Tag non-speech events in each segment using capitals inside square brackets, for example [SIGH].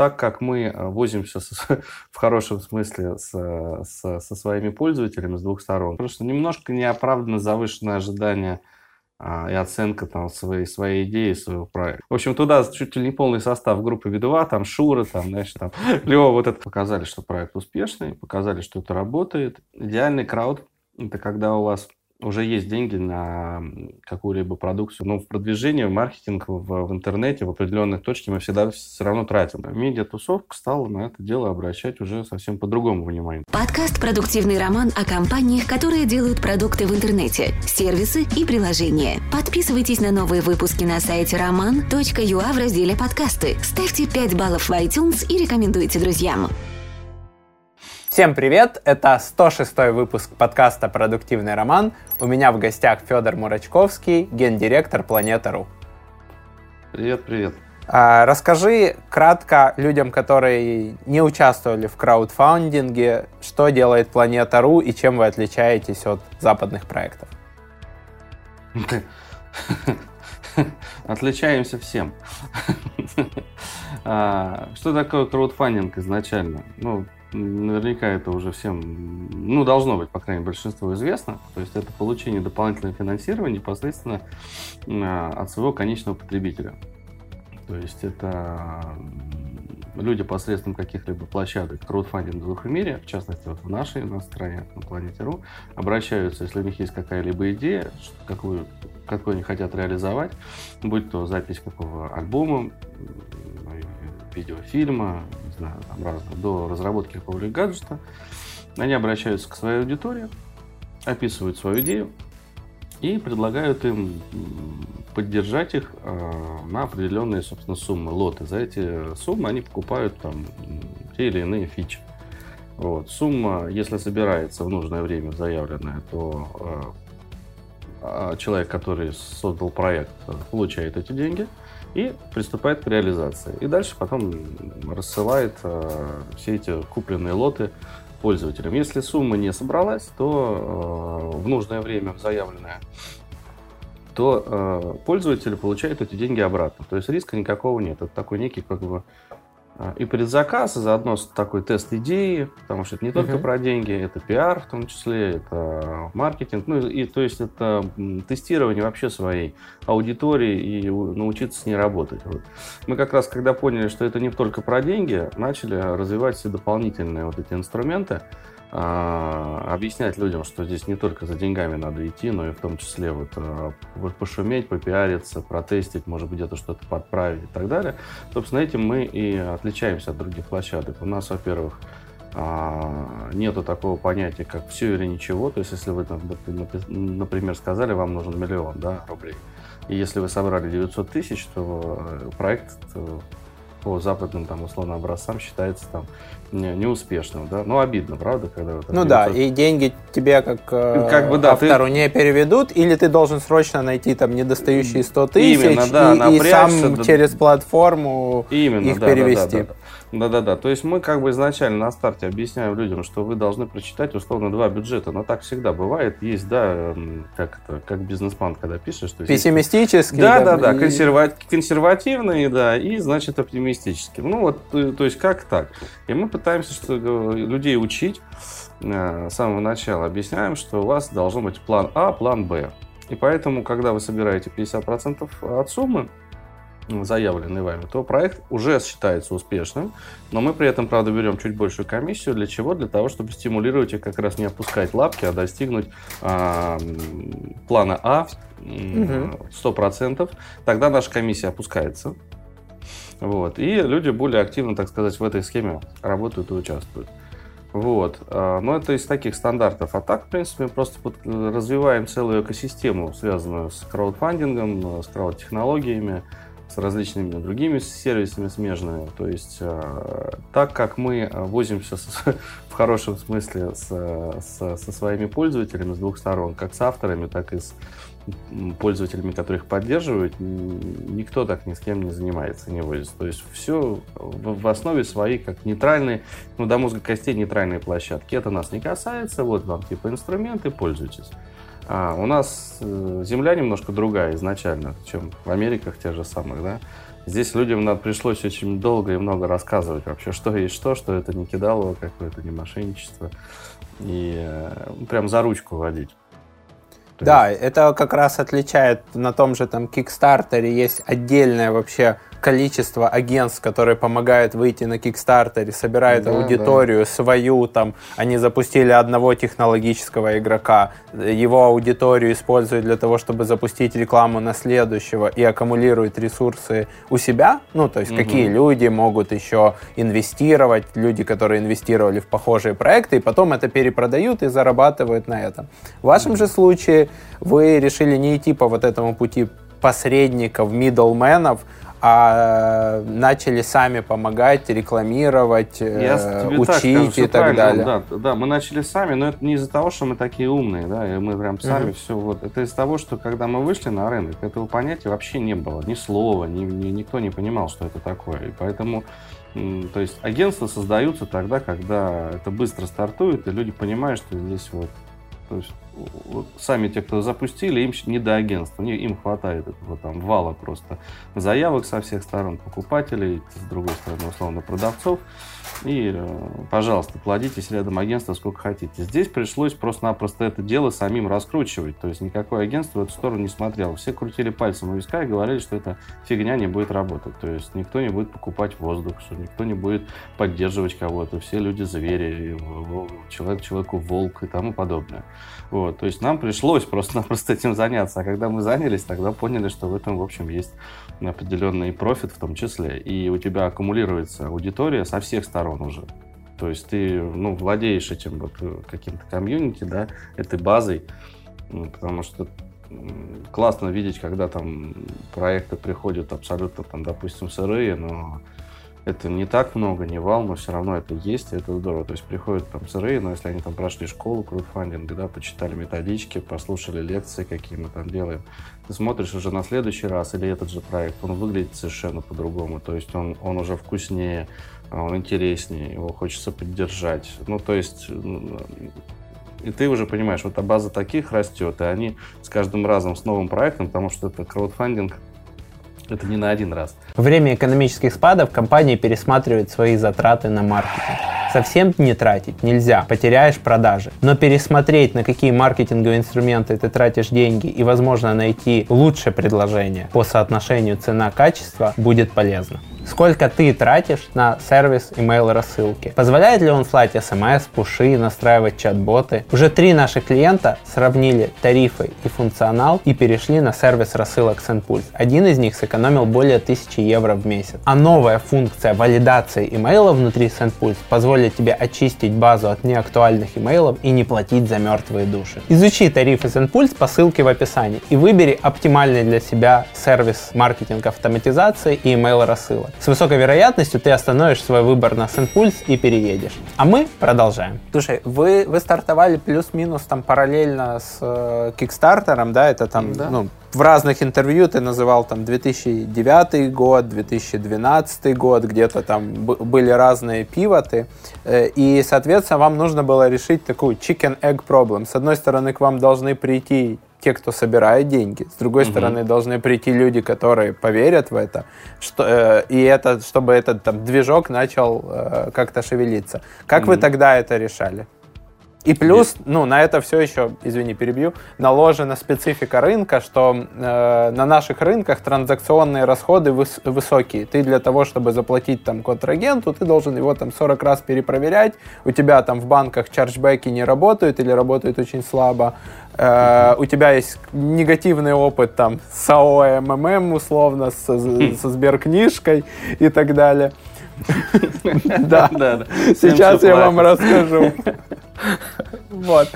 так как мы возимся с, [LAUGHS] в хорошем смысле с, с, со своими пользователями с двух сторон, просто немножко неоправданно завышенное ожидание а, и оценка там своей, своей идеи, своего проекта. В общем, туда чуть ли не полный состав группы Видова, там Шура, там, знаешь, там [LAUGHS] Лева вот это показали, что проект успешный, показали, что это работает. Идеальный крауд – это когда у вас уже есть деньги на какую-либо продукцию. Но в продвижение, в маркетинг, в, в интернете, в определенных точке мы всегда все равно тратим. Медиатусовка стала на это дело обращать уже совсем по-другому внимание. Подкаст «Продуктивный роман» о компаниях, которые делают продукты в интернете, сервисы и приложения. Подписывайтесь на новые выпуски на сайте roman.ua в разделе «Подкасты». Ставьте 5 баллов в iTunes и рекомендуйте друзьям. Всем привет! Это 106 выпуск подкаста «Продуктивный роман». У меня в гостях Федор Мурачковский, гендиректор Планета.ру. Привет, привет. А, расскажи кратко людям, которые не участвовали в краудфандинге, что делает Планета.ру и чем вы отличаетесь от западных проектов. [LAUGHS] Отличаемся всем. [LAUGHS] А, что такое краудфандинг изначально? Ну, Наверняка это уже всем, ну, должно быть, по крайней мере, большинству известно. То есть это получение дополнительного финансирования непосредственно а, от своего конечного потребителя. То есть это люди посредством каких-либо площадок краудфандинговых в мире, в частности, вот в нашей на стране, на планете.ру, обращаются, если у них есть какая-либо идея, какую, какую они хотят реализовать, будь то запись какого альбома, видеофильма, не знаю, там разного, до разработки какого-либо гаджета, они обращаются к своей аудитории, описывают свою идею и предлагают им поддержать их э, на определенные, собственно, суммы, лоты. За эти суммы они покупают там те или иные фичи. Вот. Сумма, если собирается в нужное время заявленная, то э, человек, который создал проект, получает эти деньги – и приступает к реализации. И дальше потом рассылает э, все эти купленные лоты пользователям. Если сумма не собралась, то э, в нужное время заявленное, то э, пользователь получает эти деньги обратно. То есть риска никакого нет. Это такой некий как бы и предзаказ, и заодно такой тест идеи, потому что это не только uh-huh. про деньги, это пиар в том числе, это маркетинг, ну и, и то есть это тестирование вообще своей аудитории и научиться с ней работать. Вот. Мы как раз, когда поняли, что это не только про деньги, начали развивать все дополнительные вот эти инструменты, а, объяснять людям, что здесь не только за деньгами надо идти, но и в том числе вот а, пошуметь, попиариться, протестить, может быть, где-то что-то подправить и так далее. Собственно, этим мы и отличаемся от других площадок. У нас, во-первых, а, нету такого понятия, как все или ничего. То есть, если вы, например, сказали, вам нужен миллион да, рублей, и если вы собрали 900 тысяч, то э, проект э, по западным там условно образцам считается там не, неуспешным, да, ну обидно, правда, когда вот, ну да, и деньги тебе как, э, как бы, да, автору ты... не переведут, или ты должен срочно найти там недостающие 100 тысяч Именно, да, и, и сам да, через платформу Именно, их да, перевести. Да, да, да. Да-да-да. То есть мы как бы изначально на старте объясняем людям, что вы должны прочитать условно два бюджета. Но так всегда бывает. Есть, да, как это, как бизнес-план, когда пишешь. Что Пессимистический. Да-да-да. И... Консерва... Консервативный, да, и, значит, оптимистический. Ну вот, то, то есть как так? И мы пытаемся что, людей учить э, с самого начала. Объясняем, что у вас должен быть план А, план Б. И поэтому, когда вы собираете 50% от суммы, заявленный вами, то проект уже считается успешным, но мы при этом, правда, берем чуть большую комиссию. Для чего? Для того, чтобы стимулировать их как раз не опускать лапки, а достигнуть э, плана А угу. 100%. Тогда наша комиссия опускается. Вот. И люди более активно, так сказать, в этой схеме работают и участвуют. Вот. А, но это из таких стандартов. А так, в принципе, мы просто развиваем целую экосистему, связанную с краудфандингом, с крауд-технологиями, с различными другими сервисами смежными. То есть, э, так как мы возимся с, [LAUGHS] в хорошем смысле с, с, со своими пользователями с двух сторон, как с авторами, так и с пользователями, которых поддерживают, никто так ни с кем не занимается, не возится. То есть все в, в основе своей как нейтральные, ну, до мозга костей нейтральные площадки. Это нас не касается, вот вам типа инструменты, пользуйтесь. А, у нас э, земля немножко другая изначально, чем в Америках тех же самых, да. Здесь людям нам пришлось очень долго и много рассказывать вообще, что есть что, что это не кидалово какое-то, не мошенничество. И э, прям за ручку водить. да, это как раз отличает на том же там Kickstarter есть отдельная вообще количество агентств, которые помогают выйти на Kickstarter, собирают да, аудиторию да. свою, там, они запустили одного технологического игрока, его аудиторию используют для того, чтобы запустить рекламу на следующего и аккумулируют ресурсы у себя, ну, то есть угу. какие люди могут еще инвестировать, люди, которые инвестировали в похожие проекты, и потом это перепродают и зарабатывают на этом. В вашем же случае вы решили не идти по вот этому пути посредников, миддлменов, а начали сами помогать, рекламировать, Я учить так и так далее. Да, да, мы начали сами, но это не из-за того, что мы такие умные, да, и мы прям сами mm-hmm. все вот. Это из-за того, что когда мы вышли на рынок, этого понятия вообще не было, ни слова, ни, ни, никто не понимал, что это такое. И поэтому то есть агентства создаются тогда, когда это быстро стартует, и люди понимают, что здесь вот то есть сами те, кто запустили, им не до агентства, им хватает этого там вала просто заявок со всех сторон, покупателей, с другой стороны, условно, продавцов. И, э, пожалуйста, плодитесь рядом агентства сколько хотите. Здесь пришлось просто-напросто это дело самим раскручивать. То есть никакое агентство в эту сторону не смотрело. Все крутили пальцем у виска и говорили, что эта фигня не будет работать. То есть никто не будет покупать воздух, что никто не будет поддерживать кого-то. Все люди звери, человек человеку волк и тому подобное. Вот. То есть нам пришлось просто-напросто этим заняться. А когда мы занялись, тогда поняли, что в этом, в общем, есть определенный профит в том числе. И у тебя аккумулируется аудитория со всех сторон уже. То есть ты ну, владеешь этим вот э, каким-то комьюнити, да, этой базой, потому что классно видеть, когда там проекты приходят абсолютно, там, допустим, сырые, но это не так много, не вал, но все равно это есть, и это здорово. То есть приходят там сырые, но если они там прошли школу краудфандинга, да, почитали методички, послушали лекции, какие мы там делаем, ты смотришь уже на следующий раз, или этот же проект, он выглядит совершенно по-другому, то есть он, он уже вкуснее, он интереснее, его хочется поддержать. Ну, то есть и ты уже понимаешь, вот эта база таких растет, и они с каждым разом с новым проектом, потому что это краудфандинг это не на один раз. Во время экономических спадов компания пересматривает свои затраты на маркетинг. Совсем не тратить нельзя, потеряешь продажи. Но пересмотреть, на какие маркетинговые инструменты ты тратишь деньги и, возможно, найти лучшее предложение по соотношению цена-качество будет полезно сколько ты тратишь на сервис email рассылки. Позволяет ли он слать смс, пуши, настраивать чат-боты? Уже три наших клиента сравнили тарифы и функционал и перешли на сервис рассылок SendPulse. Один из них сэкономил более 1000 евро в месяц. А новая функция валидации имейла внутри SendPulse позволит тебе очистить базу от неактуальных имейлов и не платить за мертвые души. Изучи тарифы SendPulse по ссылке в описании и выбери оптимальный для себя сервис маркетинг автоматизации и email рассылок. С высокой вероятностью ты остановишь свой выбор на SendPulse и переедешь. А мы продолжаем. Слушай, вы, вы стартовали плюс-минус там параллельно с э, да? Это там, да. ну, в разных интервью ты называл там 2009 год, 2012 год, где-то там были разные пивоты. Э, и, соответственно, вам нужно было решить такую chicken-egg problem. С одной стороны, к вам должны прийти те, кто собирает деньги. С другой угу. стороны, должны прийти люди, которые поверят в это, что, э, и это, чтобы этот там, движок начал э, как-то шевелиться. Как угу. вы тогда это решали? И плюс, ну, на это все еще, извини, перебью, наложена специфика рынка, что э, на наших рынках транзакционные расходы выс высокие. Ты для того, чтобы заплатить там контрагенту, ты должен его там 40 раз перепроверять. У тебя там в банках чарджбеки не работают или работают очень слабо. Э, у тебя есть негативный опыт там с АО МММ условно, со, со сберкнижкой и так далее. [LAUGHS] Да, да. Сейчас я вам расскажу. [LAUGHS] Вот.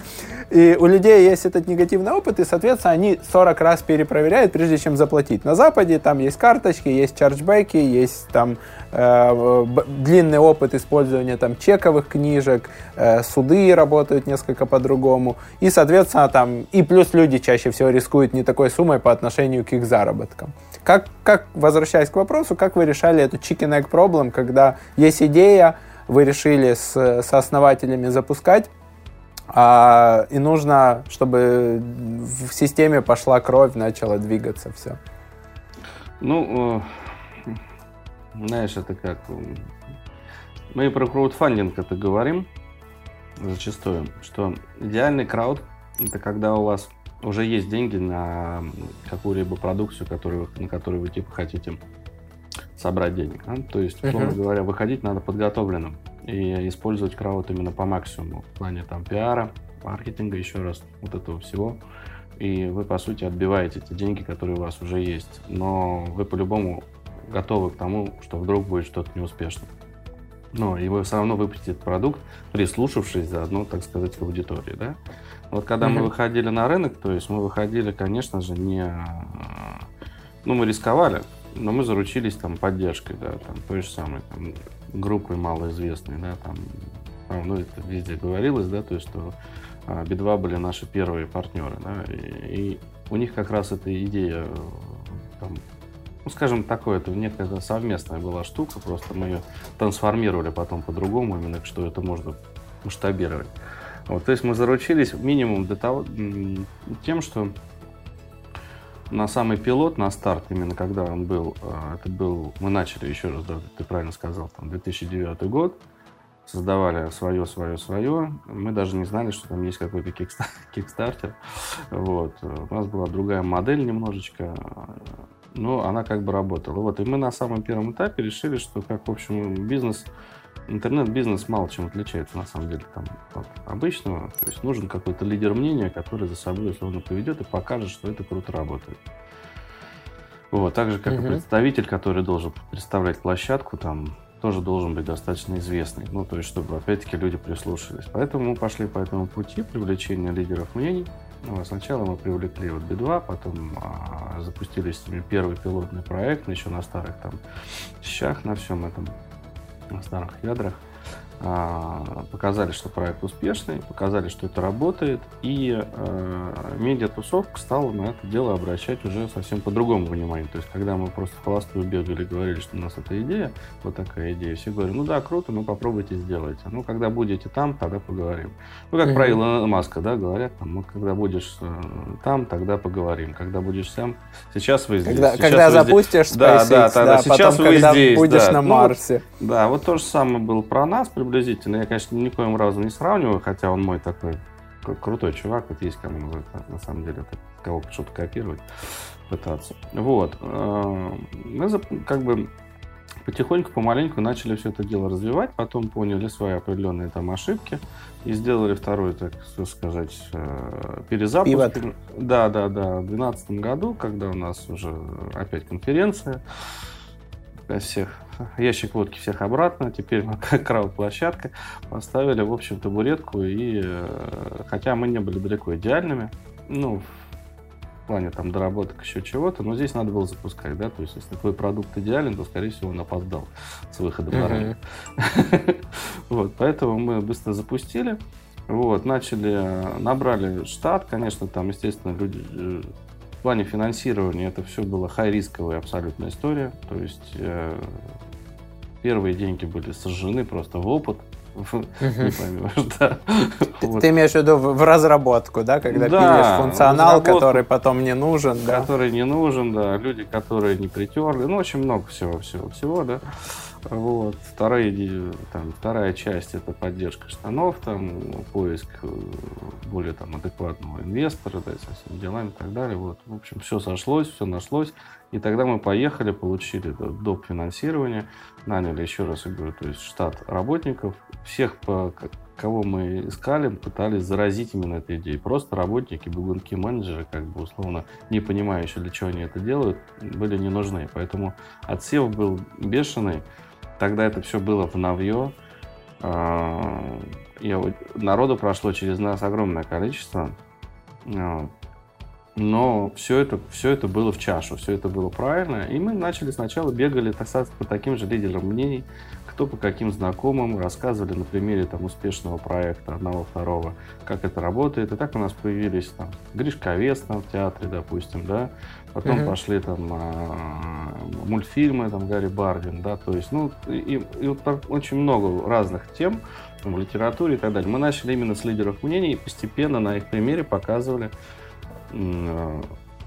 И у людей есть этот негативный опыт, и, соответственно, они 40 раз перепроверяют, прежде чем заплатить. На Западе там есть карточки, есть чарджбеки, есть там э, длинный опыт использования там чековых книжек, э, суды работают несколько по-другому. И, соответственно, там, и плюс люди чаще всего рискуют не такой суммой по отношению к их заработкам. Как, как возвращаясь к вопросу, как вы решали эту chicken egg problem, когда есть идея, вы решили с, с основателями запускать, а, и нужно, чтобы в системе пошла кровь, начала двигаться все. Ну, э, знаешь, это как... Мы про краудфандинг это говорим зачастую, что идеальный крауд – это когда у вас уже есть деньги на какую-либо продукцию, которую, на которую вы типа хотите собрать денег. Да? То есть, условно uh-huh. говоря, выходить надо подготовленным и использовать крауд именно по максимуму в плане там пиара, маркетинга, еще раз, вот этого всего. И вы, по сути, отбиваете те деньги, которые у вас уже есть. Но вы по-любому готовы к тому, что вдруг будет что-то неуспешно. Но и вы все равно выпустите этот продукт, прислушавшись заодно, так сказать, к аудитории. Да? Вот когда mm-hmm. мы выходили на рынок, то есть мы выходили, конечно же, не... Ну, мы рисковали, но мы заручились там поддержкой, да, там той же самой там, группой малоизвестной, да, там, ну, это везде говорилось, да, то есть, что а, Би-2 были наши первые партнеры, да, и, и у них как раз эта идея, там, ну, скажем, такое, это некая совместная была штука, просто мы ее трансформировали потом по-другому, именно что это можно масштабировать. Вот, то есть мы заручились минимум для того, тем, что на самый пилот, на старт, именно когда он был, а, это был, мы начали, еще раз, да, ты правильно сказал, там, 2009 год, создавали свое, свое, свое. Мы даже не знали, что там есть какой-то [LAUGHS] кикстартер. Вот. У нас была другая модель немножечко, но она как бы работала. Вот. И мы на самом первом этапе решили, что как, в общем, бизнес, интернет-бизнес мало чем отличается, на самом деле, там, от обычного. То есть нужен какой-то лидер мнения, который за собой условно поведет и покажет, что это круто работает. Вот, так же, как uh-huh. и представитель, который должен представлять площадку, там, тоже должен быть достаточно известный. Ну, то есть, чтобы, опять-таки, люди прислушались. Поэтому мы пошли по этому пути привлечения лидеров мнений. Ну, сначала мы привлекли вот B2, потом а, запустили с ними первый пилотный проект, еще на старых там щах, на всем этом, на старых ядрах. А, показали, что проект успешный, показали, что это работает, и э, медиатусовка стала на это дело обращать уже совсем по-другому внимание. То есть, когда мы просто в холостую бегали, говорили, что у нас эта идея, вот такая идея, все говорят, ну да, круто, ну попробуйте сделайте. Ну, когда будете там, тогда поговорим. Ну, как mm-hmm. про Илона Маска, да, говорят, там, ну, когда будешь э, там, тогда поговорим. Когда будешь сам, сейчас вы здесь. Когда, сейчас когда вы запустишь здесь. Да, да, да, да, сейчас потом, вы когда здесь. будешь да. на Ну, Марсе. вот, да, вот то же самое было про нас приблизительно. Я, конечно, никоим разом не сравниваю, хотя он мой такой крутой чувак, вот есть кому на самом деле кого что-то копировать, пытаться. Вот. Э, мы как бы потихоньку, помаленьку начали все это дело развивать, потом поняли свои определенные там ошибки и сделали второй, так сказать, э, перезапуск. Пивот. Да, да, да, в 2012 году, когда у нас уже опять конференция, всех. Ящик водки всех обратно, теперь мы [LAUGHS] как крауд-площадка поставили, в общем, табуретку, и э, хотя мы не были далеко идеальными, ну, в плане там доработок еще чего-то, но здесь надо было запускать, да, то есть если твой продукт идеален, то, скорее всего, он опоздал с выходом на рынок. [LAUGHS] Вот, поэтому мы быстро запустили, вот, начали, набрали штат, конечно, там, естественно, люди э, плане финансирования это все было хай-рисковая абсолютная история. То есть э, первые деньги были сожжены просто в опыт. [LAUGHS] Не поймешь, да. Ты имеешь в виду в разработку, да, когда пилишь функционал, который потом не нужен, да? Который не нужен, да, люди, которые не притерли, ну, очень много всего, всего, всего, да. Вот. Вторая, там, вторая часть это поддержка штанов, там, поиск э, более там, адекватного инвестора, да, со всеми делами и так далее. Вот. В общем, все сошлось, все нашлось. И тогда мы поехали, получили доп. финансирование, наняли, еще раз я говорю, то есть штат работников. Всех, по, кого мы искали, пытались заразить именно этой идеей. Просто работники, бегунки, менеджеры, как бы условно не понимающие, для чего они это делают, были не нужны. Поэтому отсев был бешеный. Тогда это все было в новье. А, я, народу прошло через нас огромное количество. А, но все это, все это было в чашу, все это было правильно. И мы начали сначала бегали так, по таким же лидерам мнений, кто по каким знакомым, рассказывали на примере там, успешного проекта одного, второго, как это работает. И так у нас появились там Гришка Овес там, в театре, допустим, да. Потом uh-huh. пошли там а, мультфильмы, там Гарри Бардин, да, то есть, ну, и, и вот очень много разных тем в литературе и так далее. Мы начали именно с лидеров мнений и постепенно на их примере показывали,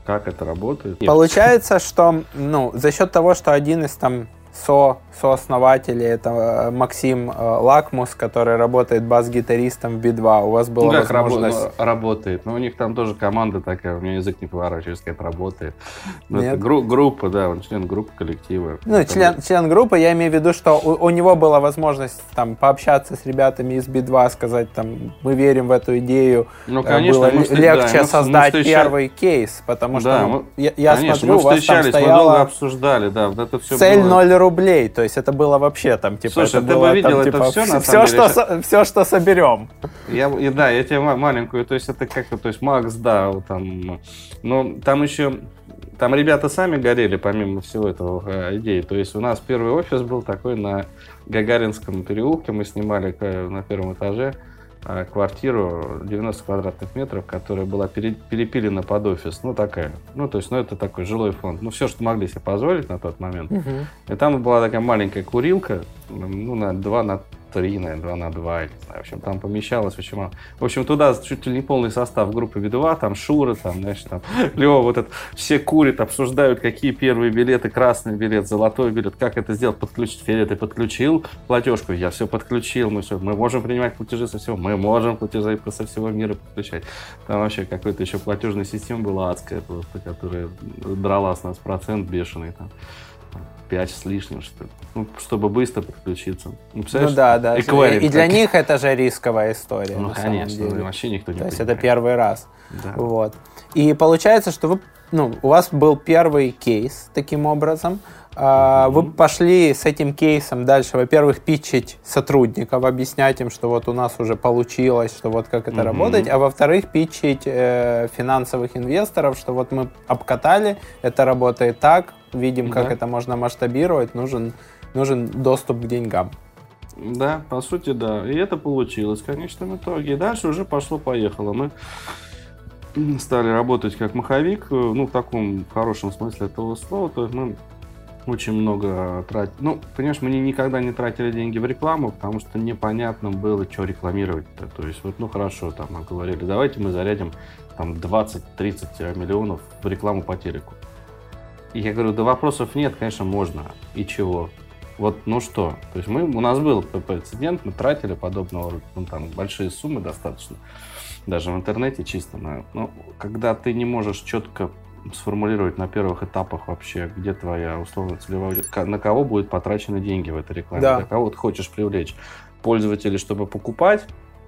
как это работает. Получается, что ну, за счет того, что один из там со, сооснователи, это э, Максим э, Лакмус, который работает бас-гитаристом в Би-2. У вас была ну, как возможность... рабо- работает. Но у них там тоже команда такая, у меня язык не поворачивается, как работает. Но Нет? это гру- группа, да, он член группы коллектива. Ну, Там- член, член группы, я имею в виду, что у, у него была возможность там пообщаться с ребятами из Би-2, сказать там, мы верим в эту идею. Ну, Э, конечно, было мы ле- встр- да, легче мы- мы создать первый кейс, потому что Да, ну, мы- я, я Конечно, смотрю, мы у вас там встречались, мы долго обсуждали, да, вот это все цель было... 0 рублей, то есть это было вообще там типа Слушай, это ты бы было, видел там, это типа, всё, на все, что деле. со- все, что соберем. Я, да, я тебе ма- маленькую, то есть это как-то, то есть Макс, да, там, но там еще, там ребята сами горели, помимо всего этого э, идеи. То есть у нас первый офис был такой на Гагаринском переулке, мы снимали к- на первом этаже э, квартиру 90 квадратных метров, которая была пере- перепилена под офис, ну такая, ну то есть, ну это такой жилой фонд, ну все, что могли себе позволить на тот момент. И там была такая маленькая курилка, ну, на 2 на 3, наверное, 2 на 2, я не знаю. В общем, там помещалось очень мало. В общем, туда чуть ли не полный состав группы Би-2, там Шура, там, знаешь, там [LAUGHS] Лева, вот это, все курят, обсуждают, какие первые билеты, красный билет, золотой билет, как это сделать, подключить. Федя, ты подключил платежку? Я все подключил, мы все, мы можем принимать платежи со всего, мы можем платежи со всего мира подключать. Там вообще какой-то еще платежная система была адская просто, которая драла с нас процент бешеный там. 5 с лишним, что ли. Ну, чтобы быстро подключиться. Ну, Ну да, да. эквайринг И для них это же рисковая история. Ну, конечно, деле. вообще никто не То есть понимает. это первый раз. Да. Вот. И получается, что вы, ну, у вас был первый кейс таким образом. А, Вы пошли с этим кейсом дальше, во-первых, питчить сотрудников, объяснять им, что вот у нас уже получилось, что вот как это Мгм. работает, а во-вторых, питчить э, финансовых инвесторов, что вот мы обкатали, это работает так, видим, как Да. это можно масштабировать, нужен, нужен доступ к деньгам. Да, по сути, да. И это получилось в конечном итоге. И дальше уже пошло-поехало. Мы стали работать как маховик, э, ну, в таком хорошем смысле этого слова. То есть мы очень много тратили. Ну, понимаешь, мы ни- никогда не тратили деньги в рекламу, потому что непонятно было, что рекламировать-то. То есть, вот, ну, хорошо, там, мы говорили, давайте мы зарядим там 20-30 миллионов в рекламу по телеку. И я говорю, да вопросов нет, конечно, можно. И чего? Вот, ну что? То есть мы, у нас был прецедент, мы тратили подобного ну, там, большие суммы достаточно, даже в интернете чисто. На, ну, когда ты не можешь четко сформулировать на первых этапах вообще, где твоя условно целевая аудитория, на кого будут потрачены деньги в этой рекламе, Да. для кого ты хочешь привлечь пользователей, чтобы покупать,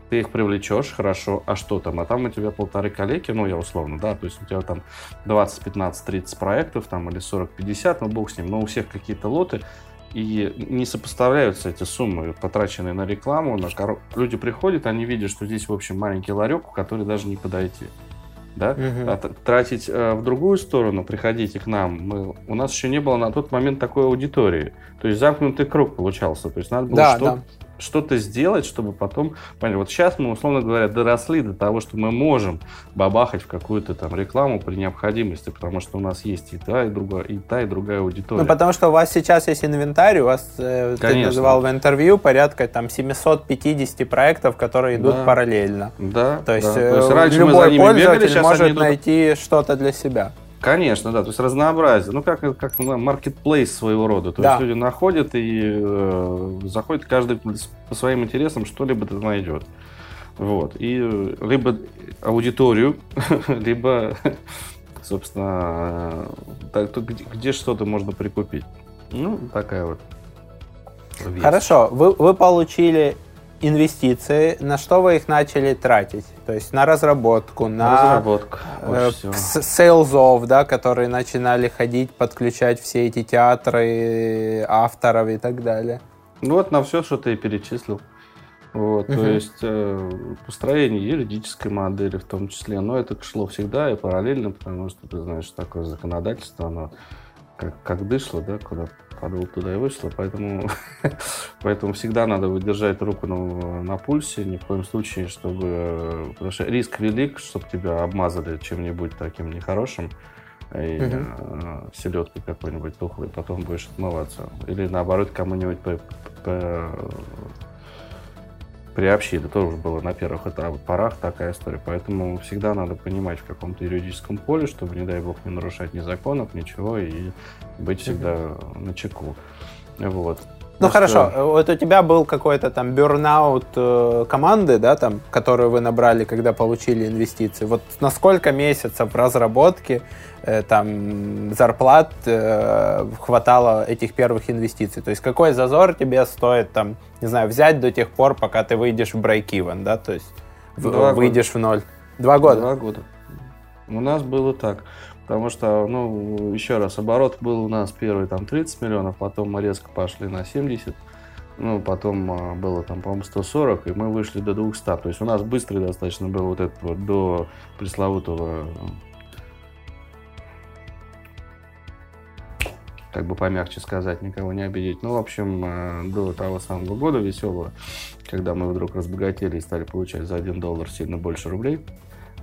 ты их привлечешь, хорошо, а что там? А там у тебя полторы коллеги, ну, я условно, да, то есть у тебя там 20, 15, 30 проектов, там, или 40, 50, ну, бог с ним, но у всех какие-то лоты, и не сопоставляются эти суммы, потраченные на рекламу. На коро- Люди приходят, они видят, что здесь, в общем, маленький ларек, в который даже не подойти. Да? Мгм. А тратить э, в другую сторону, приходите к нам. Мы, у нас еще не было на тот момент такой аудитории. То есть замкнутый круг получался. То есть надо было Да, что- да. Что-то сделать, чтобы потом... Понять, вот сейчас мы, условно говоря, доросли до того, что мы можем бабахать в какую-то там рекламу при необходимости, потому что у нас есть и та, и другая, и та, и другая аудитория. Ну, потому что у вас сейчас есть инвентарь, у вас, э, ты Конечно. называл в интервью, порядка там 750 проектов, которые идут Да. параллельно. Да, То есть, да. э, раньше мы любой за ними пользователь бегали, может идут- найти что-то для себя. Конечно, да, то есть разнообразие. Ну, как, как маркетплейс своего рода. То Да. есть люди находят и э, заходят каждый по своим интересам, что-либо ты найдет. Вот. И либо аудиторию, [LAUGHS] либо, собственно, э, так, то где, где что-то можно прикупить. Ну, такая вот. вещь. Хорошо, вы, вы получили инвестиции, на что вы их начали тратить? То есть на разработку, на Разработка. э, сейлзов, да, которые начинали ходить, подключать все эти театры, авторов и так далее. Ну вот на все, что ты перечислил. Вот, то Мгм. есть э, построение юридической модели в том числе, но это шло всегда и параллельно, потому что ты знаешь, такое законодательство, оно как, как дышло, да, куда подул, туда и вышло, поэтому, [LAUGHS] поэтому всегда надо выдержать руку на, на пульсе, ни в коем случае, чтобы, потому что риск велик, чтобы тебя обмазали чем-нибудь таким нехорошим, и Мгм. э, селедкой какой-нибудь тухлой, потом будешь отмываться. Или наоборот, кому-нибудь по- по- приобщили. Тоже было на первых этапах, порах такая история. Поэтому всегда надо понимать в каком-то юридическом поле, чтобы, не дай бог, не нарушать ни законов, ничего, и быть всегда на чеку. Вот. Ну Так хорошо, вот у тебя был какой-то там бернаут э, команды, да, там, которую вы набрали, когда получили инвестиции. Вот на сколько месяцев разработки там зарплат э, хватало этих первых инвестиций? То есть какой зазор тебе стоит там, не знаю, взять до тех пор, пока ты выйдешь в break-even, да, то есть в- выйдешь в ноль? Два года. Два года. У нас было так. Потому что, ну, еще раз, оборот был у нас первый там 30 миллионов, потом мы резко пошли на 70, ну, потом а, было там, по-моему, 140, и мы вышли до 200. То есть у нас быстрый достаточно был вот этот вот до пресловутого, как бы помягче сказать, никого не обидеть. Ну, в общем, до того самого года веселого, когда мы вдруг разбогатели и стали получать за 1 доллар сильно больше рублей.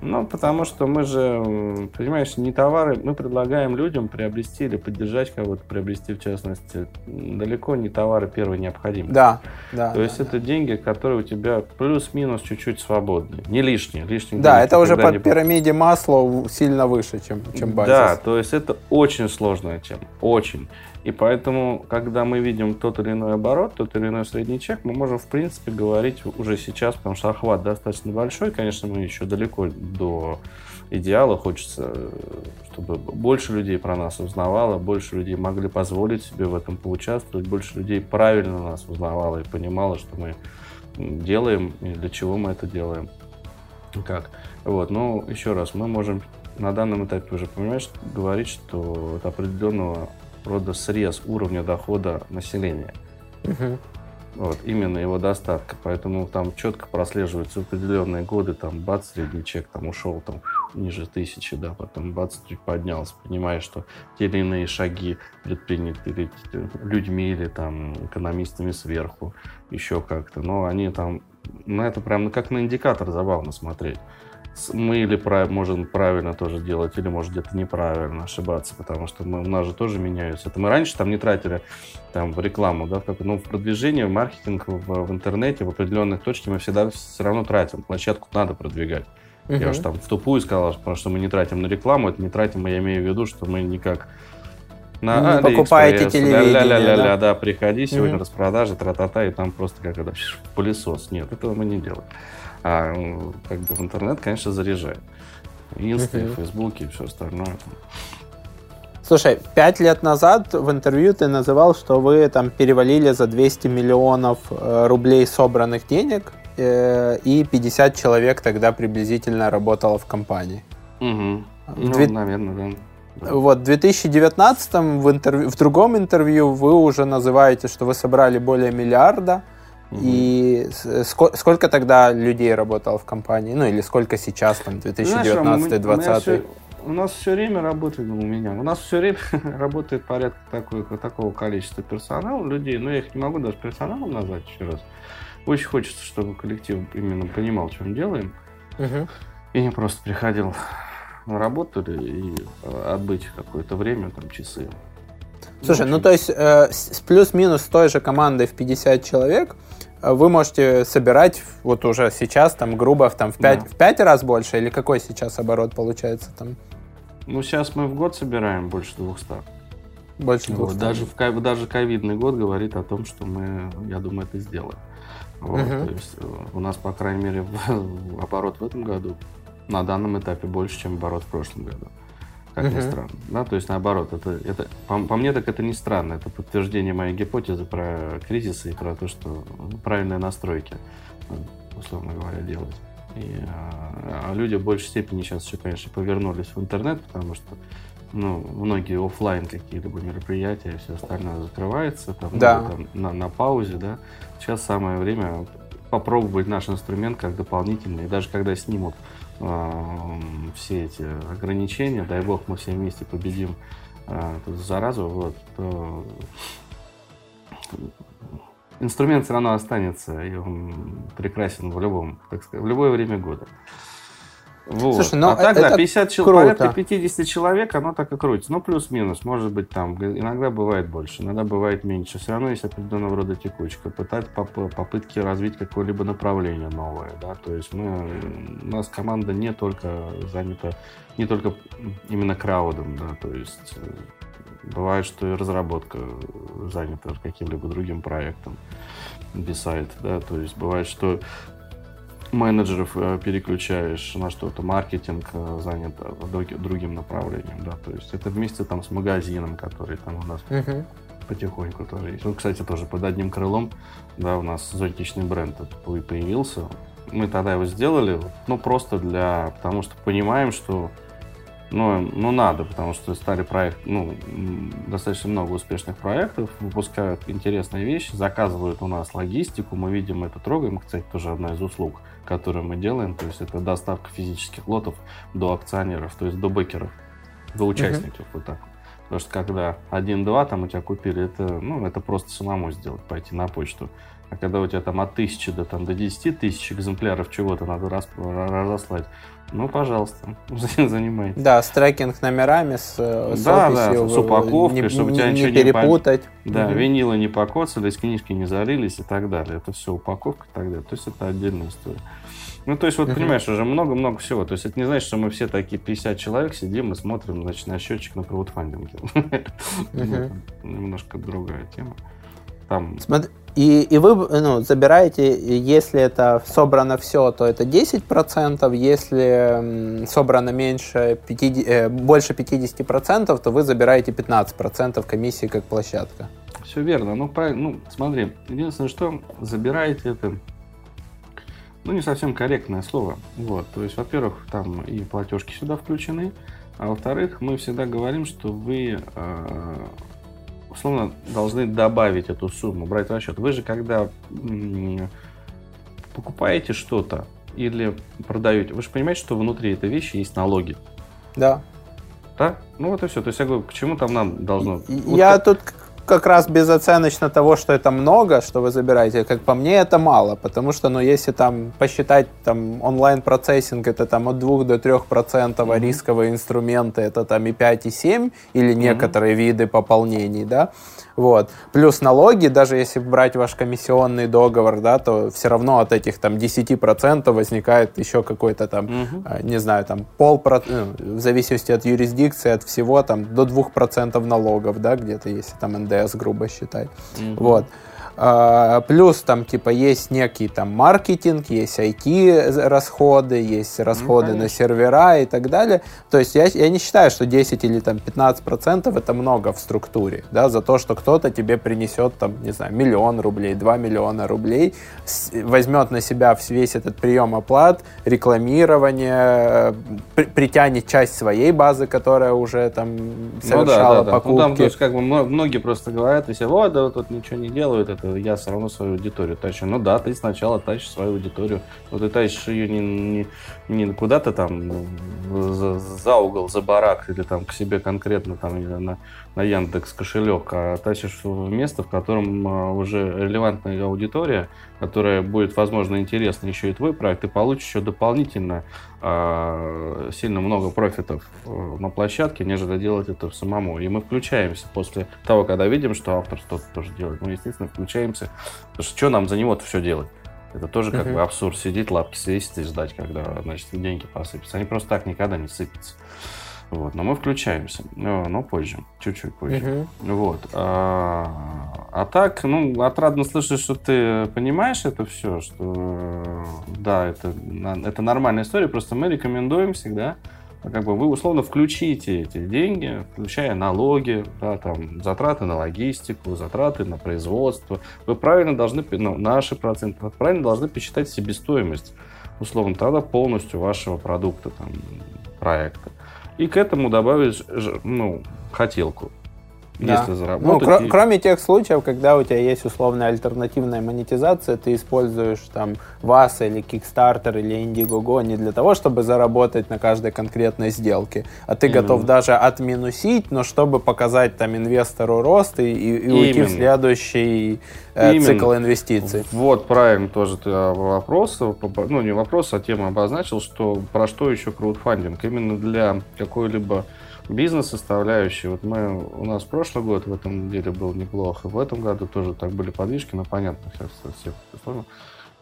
Ну, потому что мы же, понимаешь, не товары, мы предлагаем людям приобрести или поддержать кого-то, приобрести в частности, далеко не товары первой необходимости. Да, да. То есть это деньги, которые у тебя плюс-минус чуть-чуть свободные, не лишние. лишние Да, это уже по пирамиде масла сильно выше, чем, чем базис. да, то есть это очень сложная тема, очень. И поэтому, когда мы видим тот или иной оборот, тот или иной средний чек, мы можем, в принципе, говорить уже сейчас, потому что охват достаточно большой. Конечно, мы еще далеко до идеала. Хочется, чтобы больше людей про нас узнавало, больше людей могли позволить себе в этом поучаствовать, больше людей правильно нас узнавало и понимало, что мы делаем и для чего мы это делаем. Как? Вот, но еще раз, мы можем на данном этапе уже, понимаешь, говорить, что это определенного рода срез уровня дохода населения. Мгм. Вот, именно его достатка. Поэтому там четко прослеживаются определенные годы, там бац, средний чек там ушел там ниже тысячи, да, потом бац, чуть поднялся, понимаешь, что те или иные шаги предприняты людьми или там экономистами сверху, еще как-то. Но они там, ну это прям ну, как на индикатор забавно смотреть. Мы или прав- можем правильно тоже делать, или может где-то неправильно ошибаться, потому что мы, у нас же тоже меняются. Это мы раньше там не тратили там в рекламу, да, как, ну, в продвижение, в маркетинг, в, в интернете, в определенных точке мы всегда все равно тратим. Площадку надо продвигать. Я Мгм. уж там в тупую сказал, потому что мы не тратим на рекламу, это не тратим, я имею в виду, что мы никак на Не Алиэкспресс, покупаете телевидение, ля-ля-ля-ля, да? да, приходи, сегодня Мгм. распродажи, тра-та-та, и там просто как это, пылесос. Нет, этого мы не делаем. А м, как бы в интернет, конечно, заряжает. Инста, Мгм. Фейсбук и все остальное. Слушай, пять лет назад в интервью ты называл, что вы там перевалили за 200 миллионов э, рублей собранных денег, э, и 50 человек тогда приблизительно работало в компании. Угу. Ну, Две- наверное, да. Да. Вот, в 2019 в, интервью, в другом интервью вы уже называете, что вы собрали более миллиарда. И с- ско- сколько тогда людей работало в компании? Ну, или сколько сейчас, там, Знаешь, Рома, мы- у меня 2019-2020? всё- У нас все время работает, ну, у меня, у нас все время [LAUGHS] работает порядка такой, такого количества персонала, людей, но я их не могу даже персоналом назвать еще раз. Очень хочется, чтобы коллектив именно понимал, мы делаем, Мгм. и не просто приходил на работу и э, отбыть какое-то время, там, часы. Слушай, ну то есть э, с плюс-минус той же командой в 50 человек вы можете собирать вот уже сейчас там грубо в, там, в, 5, Да. в 5 раз больше или какой сейчас оборот получается там? Ну, сейчас мы в год собираем больше 200. Больше Вот, 200. даже, в, даже ковидный год говорит о том, что мы, я думаю, это сделаем. Вот, Мгм. то есть э, у нас, по крайней мере, [LAUGHS] оборот в этом году на данном этапе больше, чем оборот в прошлом году. Как ни странно. Да, то есть наоборот, это, это по, по мне так это не странно. Это подтверждение моей гипотезы про кризисы и про то, что ну, правильные настройки, э, условно говоря, делать. И, а, а люди в большей степени сейчас еще, конечно, повернулись в интернет, потому что ну, многие оффлайн какие-либо мероприятия и все остальное закрывается, там, ну, Да. там на, на паузе, да. Сейчас самое время попробовать наш инструмент как дополнительный, и даже когда снимут все эти ограничения, дай бог мы все вместе победим э, эту заразу, вот, то инструмент все равно останется, и он прекрасен в любом, так сказать, в любое время года. Вот. Слушай, ну, а так, да, это 50 чел- круто. порядка 50 человек, оно так и крутится. Ну, плюс-минус, может быть, там, иногда бывает больше, иногда бывает меньше. Все равно есть определенного рода текучка. Пытать поп- попытки развить какое-либо направление новое, да, то есть мы, у нас команда не только занята, не только именно краудом, да, то есть э, Бывает, что и разработка занята каким-либо другим проектом, бисайт, да, то есть бывает, что менеджеров э, переключаешь на что-то, маркетинг э, занят другим направлением, да, то есть это вместе там с магазином, который там у нас uh-huh. потихоньку тоже есть. Вот, кстати, тоже под одним крылом, да, у нас зонтичный бренд появился. Мы тогда его сделали, ну, просто для, потому что понимаем, что ну, ну, надо, потому что стали проект, ну, достаточно много успешных проектов, выпускают интересные вещи, заказывают у нас логистику, мы видим это, трогаем. Кстати, тоже одна из услуг, которую мы делаем, то есть это доставка физических лотов до акционеров, то есть до бэкеров, до участников, uh-huh. вот так. Потому что когда один-два там у тебя купили, это, ну, это просто самому сделать, пойти на почту. А когда у тебя там от тысячи до, там, до 10 тысяч экземпляров чего-то надо раз, разослать, ну, пожалуйста, [LAUGHS] занимайтесь. Да, с трекинг номерами, с, с да, да, с упаковкой, не, чтобы не, тебя ничего не перепутать. Не, да, угу. винилы не покоцались, книжки не залились и так далее. Это все упаковка и так далее. То есть это отдельная история. Ну, то есть, вот, uh понимаешь, уже много-много всего. То есть, это не значит, что мы все такие 50 человек сидим и смотрим, значит, на счетчик на краудфандинге. [LAUGHS] Немножко другая тема. Там... Смотри, и, и вы ну, забираете, если это собрано все, то это 10%, если собрано меньше 50, э, больше 50%, то вы забираете 15% комиссии как площадка. Все верно. Ну, правильно. Ну, смотри, единственное, что забираете это ну, не совсем корректное слово. Вот, то есть, во-первых, там и платежки сюда включены, а во-вторых, мы всегда говорим, что вы э, условно должны добавить эту сумму, брать в расчет. Вы же когда покупаете что-то или продаете, вы же понимаете, что внутри этой вещи есть налоги. Да. Да? Ну вот и все. То есть я говорю, к чему там нам должно... Я вот тут как раз безоценочно того, что это много, что вы забираете, как по мне, это мало, потому что, ну, если там посчитать там онлайн-процессинг, это там от 2 до 3 процентов, mm-hmm. рисковые инструменты, это там и 5, и 7, или некоторые mm-hmm. виды пополнений, да, вот. Плюс налоги, даже если брать ваш комиссионный договор, да, то все равно от этих там 10% возникает еще какой-то там, угу. не знаю, там пол, ну, в зависимости от юрисдикции, от всего, там до 2% налогов, да, где-то, если там НДС грубо считать. Угу. Вот. А, плюс там типа есть некий там маркетинг, есть IT расходы, есть расходы ну, на сервера и так далее. То есть я, я не считаю, что 10 или там 15 процентов это много в структуре, да, за то, что кто-то тебе принесет там, не знаю, миллион рублей, 2 миллиона рублей, возьмет на себя весь этот прием оплат, рекламирование, при, притянет часть своей базы, которая уже там совершала ну, да, да, покупки. Ну, там, то есть, как бы многие просто говорят, если вот, да, вот тут ничего не делают, это я все равно свою аудиторию тащу. Ну да, ты сначала тащишь свою аудиторию, но ты тащишь ее не, не, не куда-то там за, за угол, за барак или там к себе конкретно там на, на Яндекс кошелек, а тащишь в место, в котором а, уже релевантная аудитория, которая будет, возможно, интересна еще и твой проект, ты получишь еще дополнительно э, сильно много профитов э, на площадке, нежели делать это самому. И мы включаемся после того, когда видим, что автор что-то тоже делает. Мы, естественно, включаемся. Потому что что нам за него-то все делать? Это тоже как uh-huh. бы абсурд. Сидеть, лапки свесить и ждать, когда, значит, деньги посыпятся. Они просто так никогда не сыпятся. Вот, но мы включаемся, но, позже, чуть-чуть позже. Uh-huh. Вот. А, а так, ну, отрадно слышать, что ты понимаешь это все, что да, это, это нормальная история, просто мы рекомендуем всегда, как бы вы условно включите эти деньги, включая налоги, да, там, затраты на логистику, затраты на производство. Вы правильно должны, ну, наши проценты, правильно должны посчитать себестоимость, условно, тогда полностью вашего продукта, там, проекта и к этому добавишь ну, хотелку. Да. Если заработать. Ну, кр- и... Кроме тех случаев, когда у тебя есть условная альтернативная монетизация, ты используешь там вас или Kickstarter или Indiegogo не для того, чтобы заработать на каждой конкретной сделке, а ты Именно. готов даже отминусить, но чтобы показать там инвестору рост и, и, и уйти в следующий э, цикл инвестиций. Вот правильно тоже ты а, вопрос, ну не вопрос, а тему обозначил, что про что еще краудфандинг? Именно для какой-либо бизнес-составляющей. Вот мы, у нас прошлый год в этом деле был неплохо, в этом году тоже так были подвижки, но понятно, сейчас всех.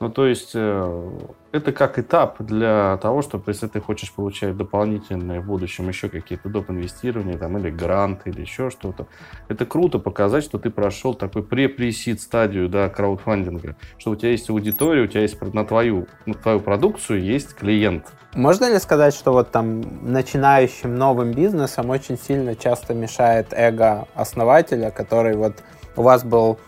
Ну, то есть э, это как этап для того, чтобы, если ты хочешь получать дополнительные в будущем еще какие-то доп. инвестирования, там, или грант, или еще что-то, это круто показать, что ты прошел такой пре-пресид стадию, да, краудфандинга, что у тебя есть аудитория, у тебя есть на твою, на твою продукцию есть клиент. Можно ли сказать, что вот там начинающим новым бизнесом очень сильно часто мешает эго основателя, который вот у вас был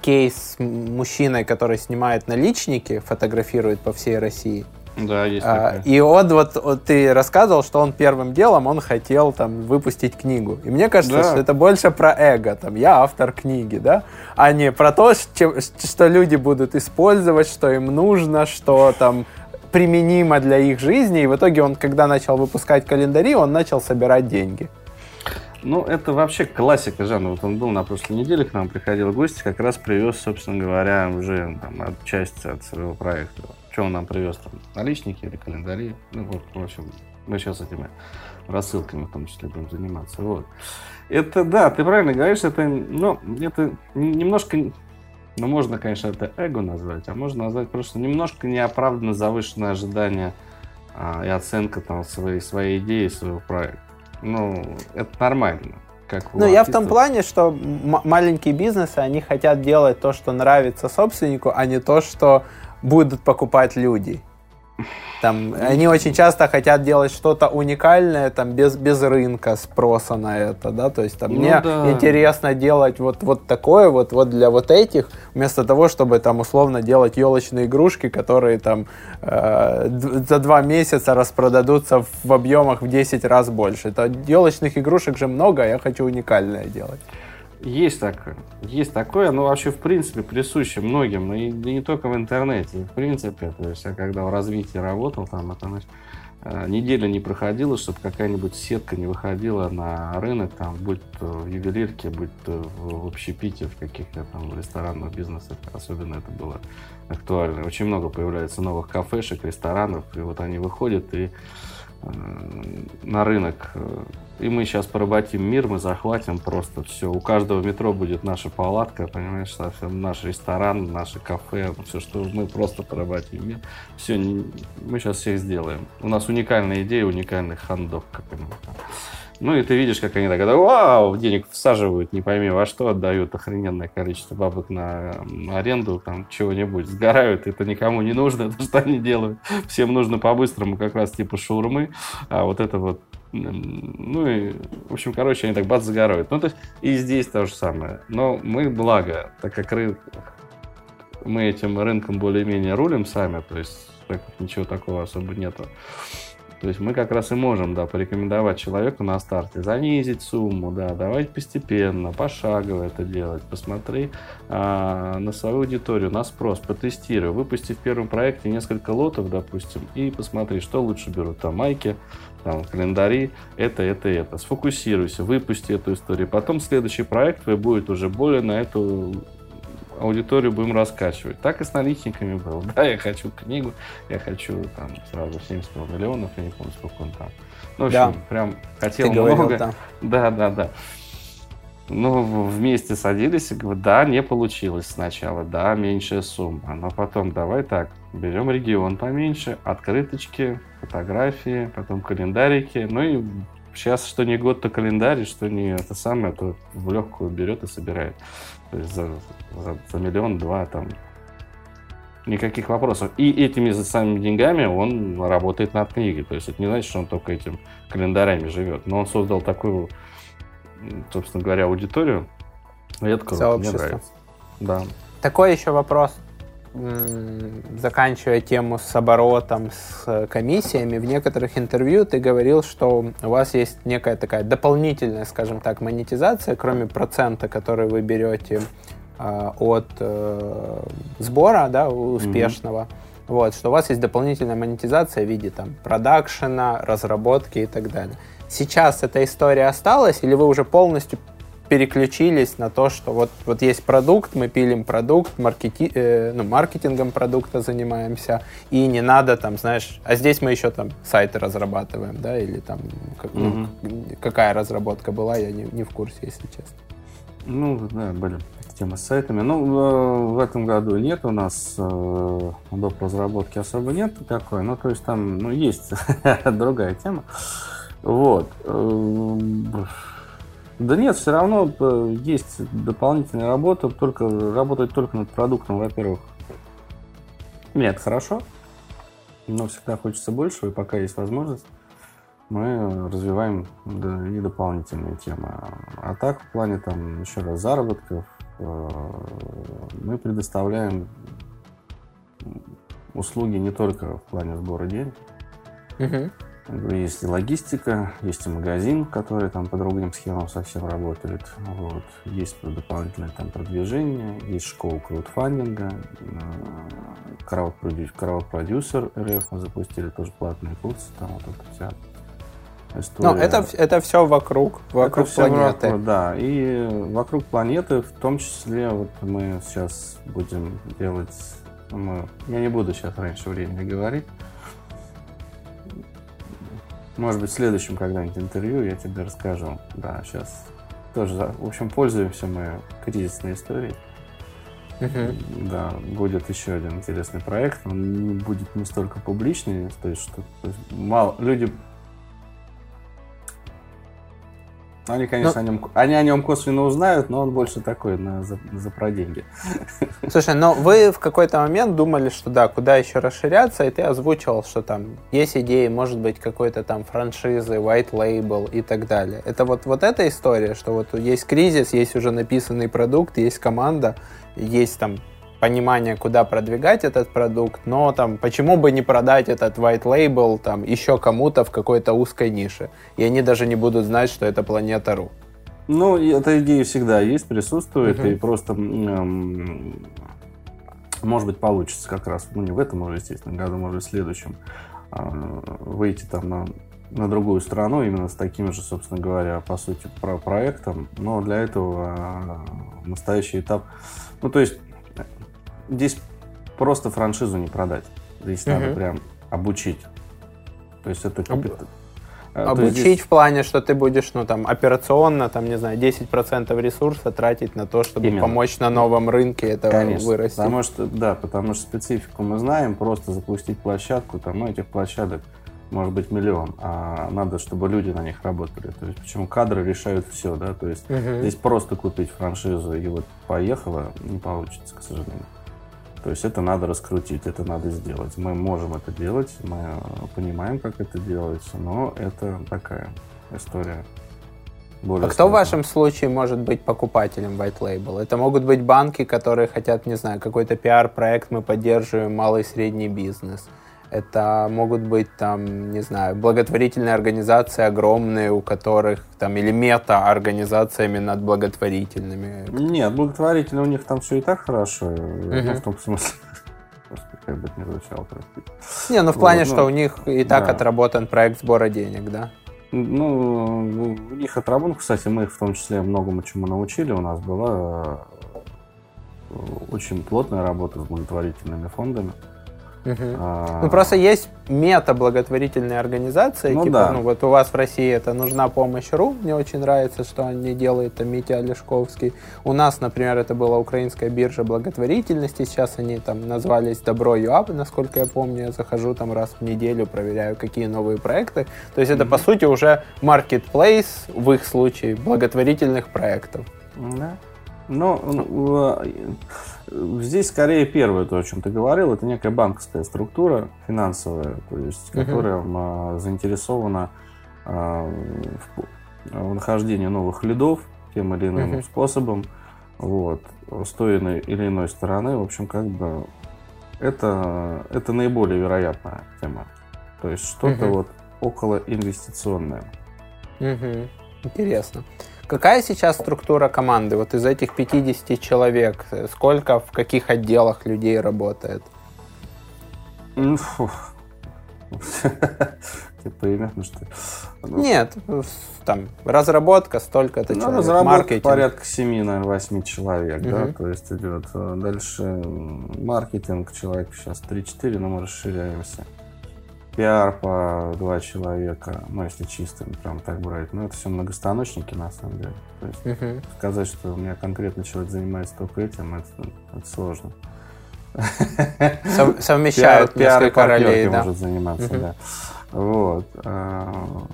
кейс с мужчиной, который снимает наличники, фотографирует по всей России. Да, есть а, И он вот, вот ты рассказывал, что он первым делом он хотел там выпустить книгу. И мне кажется, да. что это больше про эго. Там я автор книги, да, а не про то, что, что люди будут использовать, что им нужно, что там применимо для их жизни. И в итоге он, когда начал выпускать календари, он начал собирать деньги. Ну, это вообще классика жанра. Вот он был на прошлой неделе, к нам приходил гость, как раз привез, собственно говоря, уже там, от части от своего проекта. Что он нам привез там? Наличники или календари? Ну, вот, в общем, мы сейчас этими рассылками в том числе будем заниматься. Вот. Это, да, ты правильно говоришь, это, ну, это немножко, ну, можно, конечно, это эго назвать, а можно назвать просто немножко неоправданно завышенное ожидание а, и оценка там своей, своей идеи, своего проекта. Ну, это нормально. Как ну, я в том плане, что маленькие бизнесы, они хотят делать то, что нравится собственнику, а не то, что будут покупать люди. Там, они очень часто хотят делать что-то уникальное, там, без, без рынка спроса на это, да, то есть там, ну, мне да. интересно делать вот, вот такое вот, вот для вот этих, вместо того, чтобы там условно делать елочные игрушки, которые там э, за два месяца распродадутся в объемах в 10 раз больше. Это елочных игрушек же много, а я хочу уникальное делать. Есть такое. Есть такое, оно вообще в принципе присуще многим, но и, не только в интернете. В принципе, то есть я когда в развитии работал, там это значит, э, неделя не проходила, чтобы какая-нибудь сетка не выходила на рынок, там, будь то в ювелирке, будь то в общепите, в каких-то там ресторанных бизнесах. Особенно это было актуально. Очень много появляется новых кафешек, ресторанов, и вот они выходят и Э, на рынок. И мы сейчас поработим мир, мы захватим просто все. У каждого метро будет наша палатка, понимаешь, совсем наш ресторан, наше кафе, все, что мы просто поработим мир. Все, мы сейчас всех сделаем. У нас уникальная идея, уникальный хандок, как они. Ну и ты видишь, как они так, вау, денег всаживают, не пойми во что, отдают охрененное количество бабок на аренду, там чего-нибудь, сгорают, это никому не нужно, [LAUGHS] это что они делают. Всем нужно по-быстрому как раз типа шаурмы, а вот это вот ну и, в общем, короче, они так бац загорают. Ну, то есть и здесь то же самое. Но мы, благо, так как ры... мы этим рынком более-менее рулим сами, то есть так, ничего такого особо нету, то есть мы как раз и можем, да, порекомендовать человеку на старте занизить сумму, да, давать постепенно, пошагово это делать. Посмотри а, на свою аудиторию, на спрос, потестируй. Выпусти в первом проекте несколько лотов, допустим, и посмотри, что лучше берут. Там майки, там календари, это, это, это. Сфокусируйся, выпусти эту историю. Потом следующий проект твой будет уже более на эту аудиторию будем раскачивать. Так и с наличниками было. [LAUGHS] Да, я хочу книгу, я хочу там сразу 70 миллионов, я не помню, сколько он там. Ну, в общем, да. прям хотел Ты много. Говорил, да. да, да, да. Ну, вместе садились и говорят, да, не получилось сначала, да, меньшая сумма. Но потом давай так, берем регион поменьше, открыточки, фотографии, потом календарики. Ну и сейчас что не год, то календарь, что не это самое, то в легкую берет и собирает. То есть за, за, за миллион-два там никаких вопросов. И этими же самыми деньгами он работает над книгой. То есть это не значит, что он только этим календарями живет. Но он создал такую, собственно говоря, аудиторию. Редко мне нравится. Да. Такой еще вопрос заканчивая тему с оборотом, с комиссиями, в некоторых интервью ты говорил, что у вас есть некая такая дополнительная, скажем так, монетизация, кроме процента, который вы берете э, от э, сбора, да, успешного. Mm-hmm. Вот, что у вас есть дополнительная монетизация в виде там продакшена, разработки и так далее. Сейчас эта история осталась, или вы уже полностью переключились на то, что вот, вот есть продукт, мы пилим продукт, маркети, э, ну, маркетингом продукта занимаемся, и не надо там, знаешь, а здесь мы еще там сайты разрабатываем, да, или там как, mm-hmm. ну, какая разработка была, я не, не в курсе, если честно. Ну, да, были тема с сайтами. Ну, в, в этом году нет у нас э, доп. разработки особо нет такой. Ну, то есть там, ну, есть [LAUGHS] другая тема. Вот. Да нет, все равно э, есть дополнительная работа, только работать только над продуктом, во-первых. Нет, хорошо, но всегда хочется большего, и пока есть возможность, мы развиваем и дополнительные темы. А так, в плане, там, еще раз, заработков, э, мы предоставляем услуги не только в плане сбора денег, угу. Есть и логистика, есть и магазин, который там по другим схемам совсем работает. Вот. Есть дополнительное там продвижение, есть школа краудфандинга, крауд-продюсер РФ мы запустили тоже платные курсы, там вот эта вся история. Но это, это все вокруг, вокруг это планеты. Вокруг, да, и вокруг планеты, в том числе, вот мы сейчас будем делать, мы, я не буду сейчас раньше времени говорить, может быть, в следующем когда-нибудь интервью я тебе расскажу. Да, сейчас тоже, в общем, пользуемся мы кризисной историей. Uh-huh. Да, будет еще один интересный проект. Он не будет не столько публичный, то есть что то есть мало люди Они, конечно, но... Ну, о нем, они о нем косвенно узнают, но он больше такой на, за, за про деньги. [LAUGHS] Слушай, но вы в какой-то момент думали, что да, куда еще расширяться, и ты озвучивал, что там есть идеи, может быть, какой-то там франшизы, white label и так далее. Это вот, вот эта история, что вот есть кризис, есть уже написанный продукт, есть команда, есть там понимание, куда продвигать этот продукт, но там почему бы не продать этот white label там еще кому-то в какой-то узкой нише, и они даже не будут знать, что это планета Ру. Ну, эта идея всегда есть, присутствует, uh-huh. и просто, эм, может быть, получится как раз, ну, не в этом уже, естественно, году, может, в следующем, э, выйти там на, на другую страну, именно с таким же, собственно говоря, по сути, про проектом, но для этого э, настоящий этап, ну, то есть здесь просто франшизу не продать. Здесь угу. надо прям обучить. То есть это Об... Обучить здесь... в плане, что ты будешь, ну, там, операционно, там, не знаю, 10% ресурса тратить на то, чтобы Именно. помочь на новом рынке это Конечно, вырасти. Потому что, да, потому что специфику мы знаем, просто запустить площадку, там, ну, этих площадок может быть миллион, а надо, чтобы люди на них работали. То есть, почему кадры решают все, да, то есть угу. здесь просто купить франшизу и вот поехала не получится, к сожалению. То есть это надо раскрутить, это надо сделать. Мы можем это делать, мы понимаем, как это делать, но это такая история. Более а кто в вашем случае может быть покупателем White Label? Это могут быть банки, которые хотят, не знаю, какой-то пиар-проект, мы поддерживаем малый и средний бизнес. Это могут быть там, не знаю, благотворительные организации огромные, у которых там или мета-организациями над благотворительными. Нет, благотворительные у них там все и так хорошо. Uh-huh. Ну, в том смысле, [LAUGHS] как бы это не звучало, простите. Не, ну в плане, вот, ну, что у них и так да. отработан проект сбора денег, да? Ну, у них отработан, кстати, мы их в том числе многому чему научили. У нас была э, очень плотная работа с благотворительными фондами. Угу. А... Ну просто есть мета благотворительные организации, ну, типа, да. ну вот у вас в России это нужна помощь РУ, мне очень нравится, что они делают, там Митя Олешковский. У нас, например, это была украинская биржа благотворительности, сейчас они там назвались Добро ЮАП, насколько я помню, я захожу там раз в неделю, проверяю, какие новые проекты. То есть это, по сути, уже marketplace, в их случае, благотворительных проектов. Да. Ну, Здесь скорее первое, то, о чем ты говорил, это некая банковская структура финансовая, то есть, uh-huh. которая а, заинтересована а, в, в нахождении новых лидов тем или иным uh-huh. способом, вот, с той или иной стороны, в общем, как бы это, это наиболее вероятная тема. То есть что-то uh-huh. вот около инвестиционное. Uh-huh. Интересно. Какая сейчас структура команды? Вот из этих 50 человек, сколько в каких отделах людей работает? [LAUGHS] Типа именно что ну, Нет, там разработка столько-то ну, человек, разработка маркетинг. порядка 7, наверное, 8 человек, угу. да, то есть идет. Дальше маркетинг человек сейчас 3-4, но мы расширяемся. Пиар по два человека, ну, если чисто прям так брать. Ну, это все многостаночники, на самом деле. То есть uh-huh. сказать, что у меня конкретно человек занимается только этим, это, это сложно. [LAUGHS] Совмещают пиар, несколько ролей, да. может заниматься, uh-huh. да. Вот. А,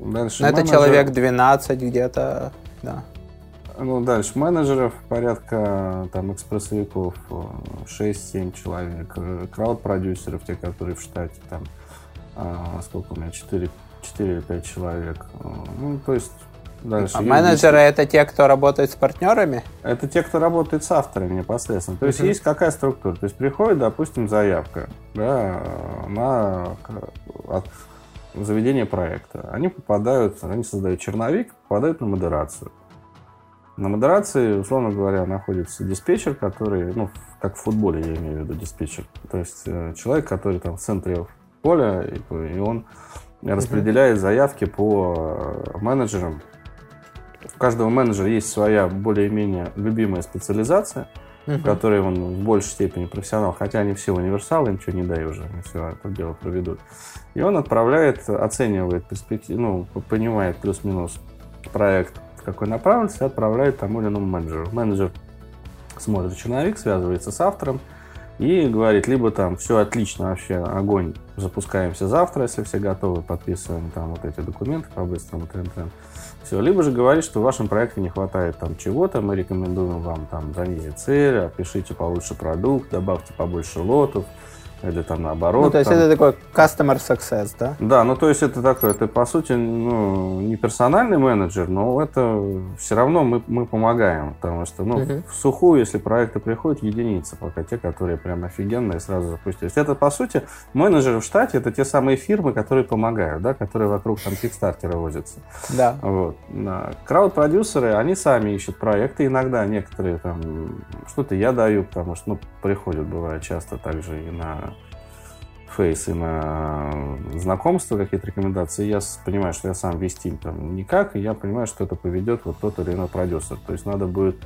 дальше. Ну, это человек 12 где-то, да. Ну, дальше менеджеров порядка там экспрессовиков 6-7 человек, крауд-продюсеров, те, которые в штате, там, а, сколько у меня, 4, 4 или 5 человек. Ну, то есть Дальше. А менеджеры это те, кто работает с партнерами? Это те, кто работает с авторами непосредственно. То есть uh-huh. есть какая структура? То есть приходит, допустим, заявка да, на заведение проекта. Они попадают, они создают черновик, попадают на модерацию. На модерации, условно говоря, находится диспетчер, который, ну, как в футболе я имею в виду диспетчер. То есть э, человек, который там в центре поля, и, он распределяет заявки по э, менеджерам. У каждого менеджера есть своя более-менее любимая специализация, в которой он в большей степени профессионал, хотя они все универсалы, ничего не дай уже, они все это дело проведут. И он отправляет, оценивает перспективу, ну, понимает плюс-минус проект в какой направленности, отправляет тому или иному менеджеру. Менеджер смотрит черновик, связывается с автором и говорит, либо там все отлично, вообще огонь, запускаемся завтра, если все готовы, подписываем там вот эти документы по-быстрому, трен-трен. Все, либо же говорит, что в вашем проекте не хватает там чего-то, мы рекомендуем вам там занизить цель, опишите получше продукт, добавьте побольше лотов, или там наоборот. Ну, то есть там... это такой customer success, да? Да, ну то есть это такое, это по сути ну, не персональный менеджер, но это все равно мы, мы помогаем, потому что ну, uh-huh. в сухую, если проекты приходят, единицы, пока те, которые прям офигенные, сразу запустились. Это по сути менеджеры в штате, это те самые фирмы, которые помогают, да, которые вокруг там кикстартера возятся. Да. Вот. Крауд-продюсеры, они сами ищут проекты, иногда некоторые там что-то я даю, потому что ну, приходят, бывает часто также и на фейс и на знакомство, какие-то рекомендации, я понимаю, что я сам вести там никак, и я понимаю, что это поведет вот тот или иной продюсер. То есть надо будет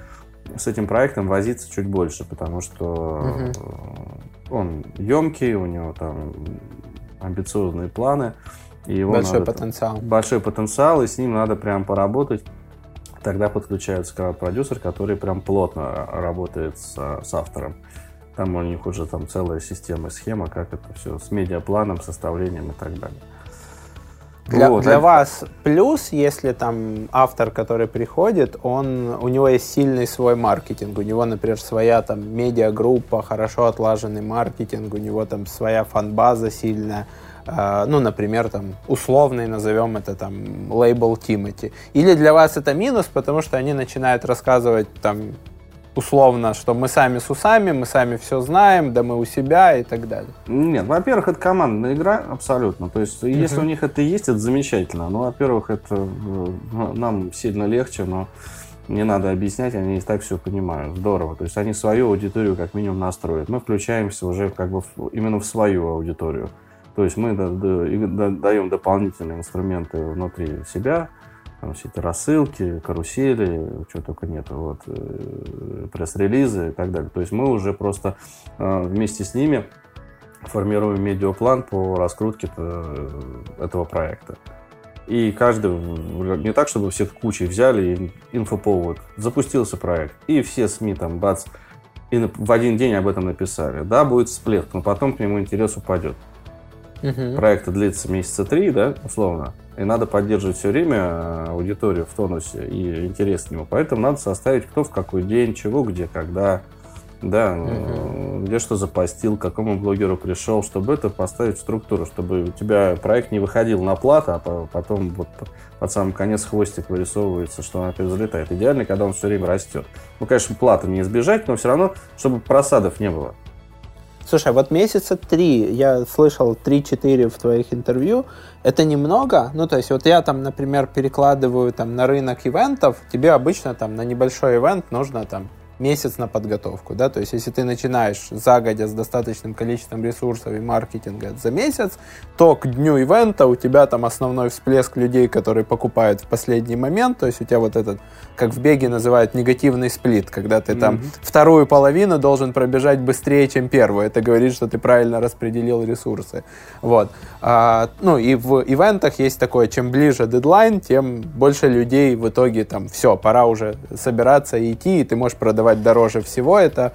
с этим проектом возиться чуть больше, потому что угу. он емкий, у него там амбициозные планы. И его большой надо, потенциал. Большой потенциал, и с ним надо прям поработать. Тогда подключается крауд-продюсер, который прям плотно работает с, с автором. Там у них уже там целая система, схема, как это все с медиапланом, составлением и так далее. Для, вот, для а... вас плюс, если там автор, который приходит, он, у него есть сильный свой маркетинг, у него, например, своя там медиагруппа, хорошо отлаженный маркетинг, у него там своя фан-база сильная, э, ну, например, там условный назовем это там лейбл Тимати. Или для вас это минус, потому что они начинают рассказывать там условно, что мы сами с усами, мы сами все знаем, да мы у себя и так далее? Нет, во-первых, это командная игра абсолютно. То есть, uh-huh. если у них это есть, это замечательно. Ну, во-первых, это э, нам сильно легче, но не надо объяснять, они и так все понимают. Здорово. То есть они свою аудиторию как минимум настроят. Мы включаемся уже как бы в, именно в свою аудиторию. То есть мы даем дополнительные инструменты внутри себя, там все эти рассылки, карусели, чего только нет, вот, э, пресс-релизы и так далее. То есть мы уже просто э, вместе с ними формируем медиаплан по раскрутке э, этого проекта. И каждый, не так, чтобы все кучей взяли и инфоповод, запустился проект, и все СМИ там, бац, и в один день об этом написали. Да, будет всплеск, но потом к нему интерес упадет. Угу. Проект длится месяца три, да, условно. И надо поддерживать все время э, аудиторию в тонусе и интерес к нему. Поэтому надо составить, кто в какой день, чего, где, когда, да, угу. где что запостил, к какому блогеру пришел, чтобы это поставить в структуру, чтобы у тебя проект не выходил на плату, а потом вот под самый конец хвостик вырисовывается, что он опять залетает. Идеально, когда он все время растет. Ну, конечно, плата не избежать, но все равно, чтобы просадов не было. Слушай, вот месяца три, я слышал 3-4 в твоих интервью, это немного? Ну, то есть вот я там, например, перекладываю там на рынок ивентов, тебе обычно там на небольшой ивент нужно там месяц на подготовку, да, то есть если ты начинаешь загодя с достаточным количеством ресурсов и маркетинга за месяц, то к дню ивента у тебя там основной всплеск людей, которые покупают в последний момент, то есть у тебя вот этот, как в беге называют, негативный сплит, когда ты там mm-hmm. вторую половину должен пробежать быстрее, чем первую, это говорит, что ты правильно распределил ресурсы, вот. А, ну и в ивентах есть такое, чем ближе дедлайн, тем больше людей в итоге там, все, пора уже собираться и идти, и ты можешь продавать продавать дороже всего. Это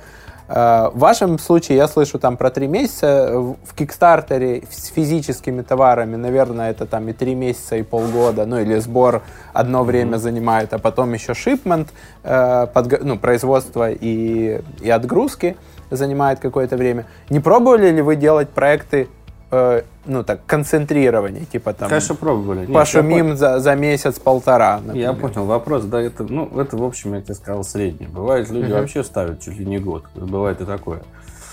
э, в вашем случае я слышу там про три месяца. В Кикстартере с физическими товарами, наверное, это там и три месяца, и полгода, ну или сбор одно время занимает, а потом еще шипмент, э, подго- ну, производство и, и отгрузки занимает какое-то время. Не пробовали ли вы делать проекты э, ну так, концентрирование, типа там... Конечно, пробовали. Нет, пошумим за, за месяц-полтора, Я понял вопрос, да, это, ну, это, в общем, я тебе сказал, среднее. Бывает, люди угу. вообще ставят чуть ли не год, бывает и такое.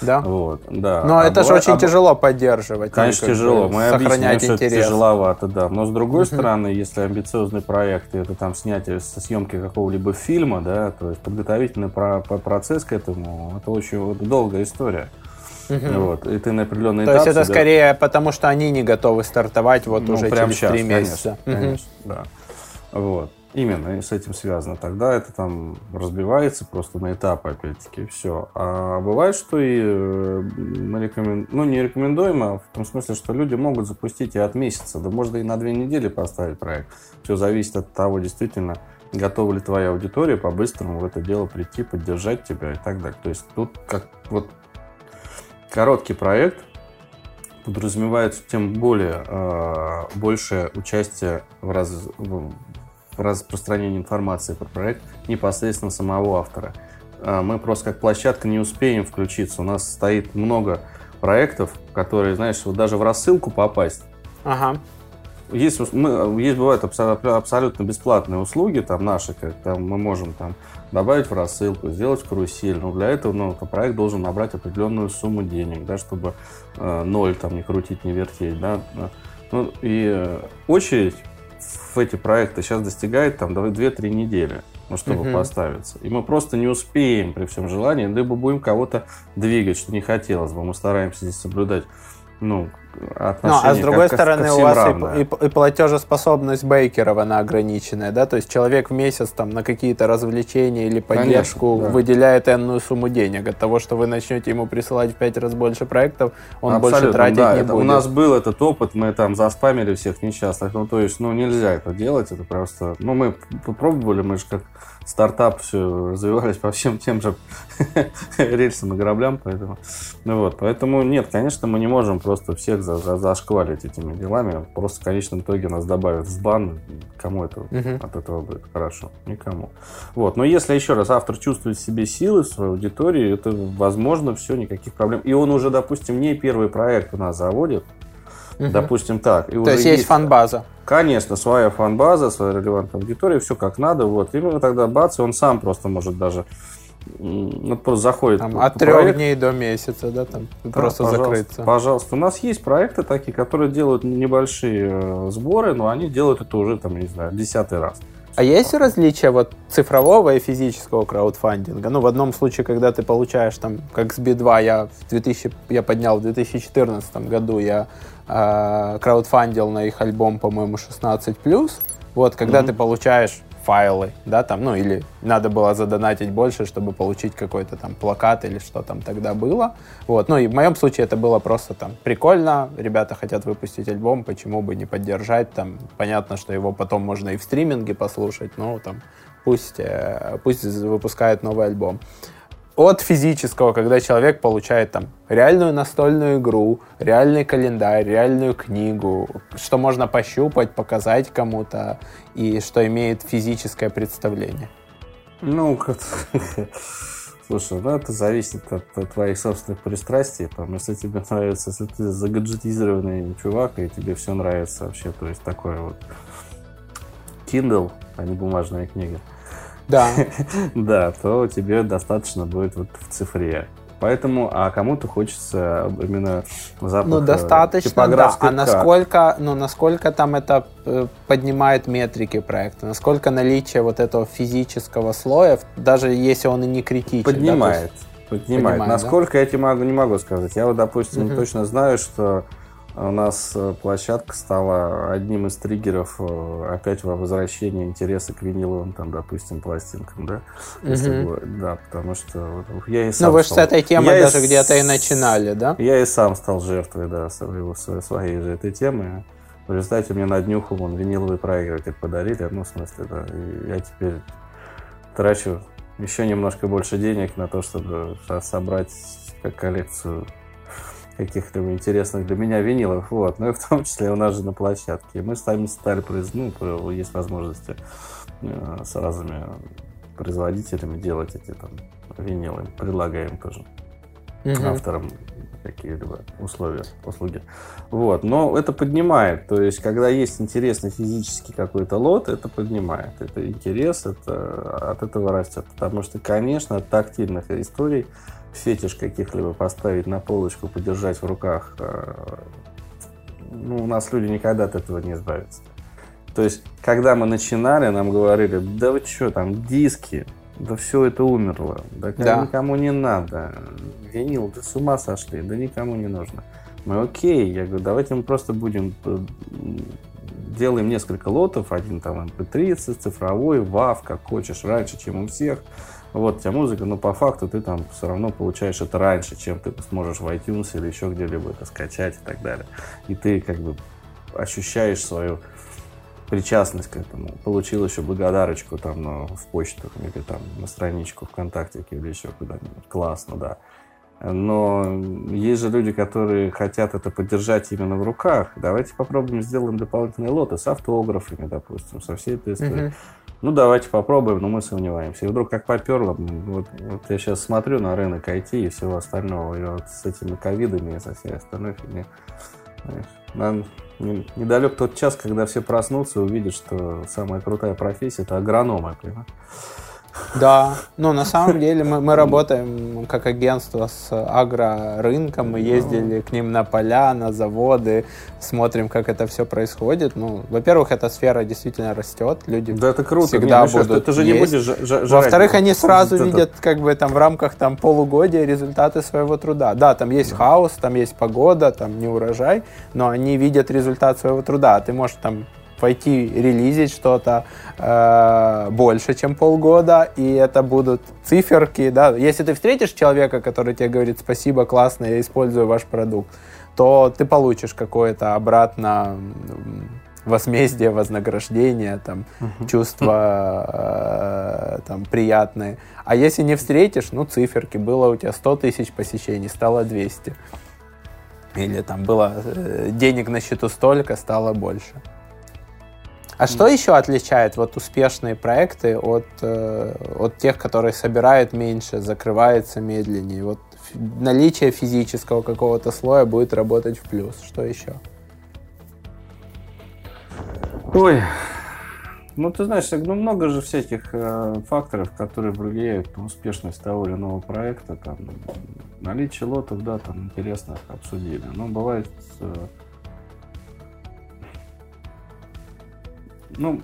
Да? Вот, да. Но а это бывает, же очень а... тяжело поддерживать. Конечно, тяжело. Мы сохранять объясним, интерес. что это тяжеловато, да. Но с другой uh стороны, если амбициозный проект, это там снятие со съемки какого-либо фильма, да, то есть подготовительный про процесс к этому, это очень долгая история. Угу. Вот, и ты на определенный То есть это себя... скорее потому, что они не готовы стартовать вот ну, уже прямо через три месяца. Конечно, угу. конечно, да. Вот. Именно и с этим связано. Тогда это там разбивается просто на этапы, опять-таки, все. А бывает, что и э, мы рекомен... ну, не рекомендуем, а в том смысле, что люди могут запустить и от месяца, да можно и на две недели поставить проект. Все зависит от того, действительно, готова ли твоя аудитория по-быстрому в это дело прийти, поддержать тебя и так далее. То есть тут как вот короткий проект подразумевает тем более э, большее участие в, раз, в распространении информации про проект непосредственно самого автора. Э, мы просто как площадка не успеем включиться. У нас стоит много проектов, которые, знаешь, вот даже в рассылку попасть. Ага. Есть, мы, есть бывают абсолютно бесплатные услуги, там наши, как там мы можем там добавить в рассылку, сделать карусель. Но для этого ну, проект должен набрать определенную сумму денег, да, чтобы э, ноль там не крутить, не вертеть. Да. Ну, и э, очередь в эти проекты сейчас достигает там 2-3 недели, ну, чтобы угу. поставиться. И мы просто не успеем при всем желании, либо будем кого-то двигать, что не хотелось бы. Мы стараемся здесь соблюдать ну, ну, а с другой как, стороны, у вас и, и, и платежеспособность Бейкерова она ограниченная, да, то есть человек в месяц там на какие-то развлечения или поддержку Конечно, да. выделяет энную сумму денег. От того, что вы начнете ему присылать в пять раз больше проектов, он Абсолютно, больше тратить да, не это, будет. У нас был этот опыт, мы там заспамили всех несчастных, ну, то есть, ну, нельзя это делать, это просто, ну, мы попробовали, мы же как стартап все развивались по всем тем же [LAUGHS] рельсам и граблям, поэтому, ну вот, поэтому нет, конечно, мы не можем просто всех за, за, зашквалить этими делами, просто в конечном итоге нас добавят в бан, кому это uh-huh. от этого будет хорошо? Никому. Вот, но если еще раз автор чувствует в себе силы в своей аудитории, это возможно все, никаких проблем. И он уже, допустим, не первый проект у нас заводит, Угу. Допустим, так. И То есть есть фан-база? Конечно, своя фан-база, своя релевантная аудитория, все как надо. Вот. И тогда бац, и он сам просто может даже ну, просто заходит. Там, от трех проект. дней до месяца, да, там да, просто пожалуйста, закрыться. Пожалуйста. У нас есть проекты такие, которые делают небольшие э, сборы, но они делают это уже, там, не знаю, десятый раз. А есть различия вот цифрового и физического краудфандинга? Ну, в одном случае, когда ты получаешь там, как с B2, я, в 2000, я поднял в 2014 году, я э, краудфандил на их альбом, по-моему, 16+. Вот, когда mm-hmm. ты получаешь файлы, да, там, ну, или надо было задонатить больше, чтобы получить какой-то там плакат или что там тогда было. Вот, ну, и в моем случае это было просто там прикольно, ребята хотят выпустить альбом, почему бы не поддержать, там, понятно, что его потом можно и в стриминге послушать, но там пусть, э, пусть выпускает новый альбом от физического, когда человек получает там реальную настольную игру, реальный календарь, реальную книгу, что можно пощупать, показать кому-то и что имеет физическое представление. Ну, как [LAUGHS] Слушай, ну это зависит от, от твоих собственных пристрастий. Там, если тебе [LAUGHS] нравится, если ты загаджетизированный чувак, и тебе все нравится вообще, то есть такой вот Kindle, а не бумажная книга, да. [LAUGHS] да, то тебе достаточно будет вот в цифре. Поэтому, а кому-то хочется именно запаха Ну, достаточно, да. А насколько, ну, насколько там это э, поднимает метрики проекта? Насколько наличие вот этого физического слоя, даже если он и не критичен? Поднимает. Да, поднимает. поднимает. Насколько да? я тебе могу, не могу сказать. Я вот, допустим, угу. точно знаю, что у нас э, площадка стала одним из триггеров э, опять во возвращении интереса к виниловым, там, допустим, пластинкам, да? Угу. Да, потому что я и сам Ну, вы же с этой темой даже и... где-то и начинали, да? Я и сам стал жертвой, да, своего, своей же этой темы. В результате мне на днюху вон виниловый проигрыватель подарили, ну, в смысле, да, и я теперь трачу еще немножко больше денег на то, чтобы собрать как коллекцию каких-либо интересных для меня винилов, вот, ну и в том числе у нас же на площадке. Мы сами стали, ну, есть возможности э, с разными производителями делать эти там винилы, предлагаем тоже угу. авторам какие-либо условия, услуги. Вот, но это поднимает, то есть, когда есть интересный физический какой-то лот, это поднимает, это интерес, это от этого растет, потому что, конечно, от тактильных историй фетиш каких-либо поставить на полочку, подержать в руках, э, ну, у нас люди никогда от этого не избавятся. То есть, когда мы начинали, нам говорили, да вы что, там диски, да все это умерло, да, да. никому не надо, винил, да с ума сошли, да никому не нужно. Мы окей, я говорю, давайте мы просто будем э, делаем несколько лотов, один там MP3 эм цифровой, WAV, как хочешь, раньше, чем у всех, вот у тебя музыка, но по факту ты там все равно получаешь это раньше, чем ты сможешь в iTunes или еще где-либо это скачать и так далее. И ты как бы ощущаешь свою причастность к этому. Получил еще благодарочку там на, в почту или там на страничку ВКонтакте или еще куда-нибудь. Классно, да. Но есть же люди, которые хотят это поддержать именно в руках. Давайте попробуем сделаем дополнительные лоты с автографами, допустим, со всей этой историей. Uh-huh ну давайте попробуем, но мы сомневаемся. И вдруг как поперло, вот, вот я сейчас смотрю на рынок IT и всего остального, и вот с этими ковидами и со всей остальной фигней. Нам недалек тот час, когда все проснутся и увидят, что самая крутая профессия это агрономы, понимаешь? Да, ну на самом деле мы, мы работаем как агентство с агрорынком, мы ездили к ним на поля, на заводы, смотрим, как это все происходит. Ну, во-первых, эта сфера действительно растет, люди да, это круто. всегда Нет, будут Ты же есть. не будешь жрать. Во-вторых, они [LAUGHS] сразу это... видят как бы там в рамках там полугодия результаты своего труда. Да, там есть да. хаос, там есть погода, там не урожай, но они видят результат своего труда. А ты можешь там пойти релизить что-то э, больше, чем полгода, и это будут циферки, да. Если ты встретишь человека, который тебе говорит спасибо, классно, я использую ваш продукт, то ты получишь какое-то обратно возмездие, вознаграждение, там, uh-huh. чувства э, там, приятные. А если не встретишь, ну, циферки, было у тебя 100 тысяч посещений, стало 200. Или там было э, денег на счету столько, стало больше. А что еще отличает вот успешные проекты от, э, от тех, которые собирают меньше, закрываются медленнее? Вот наличие физического какого-то слоя будет работать в плюс. Что еще? Ой, ну ты знаешь, ну много же всяких э, факторов, которые влияют на успешность того или иного проекта. Там, наличие лотов, да, там интересно обсудили. Но бывает э, Ну,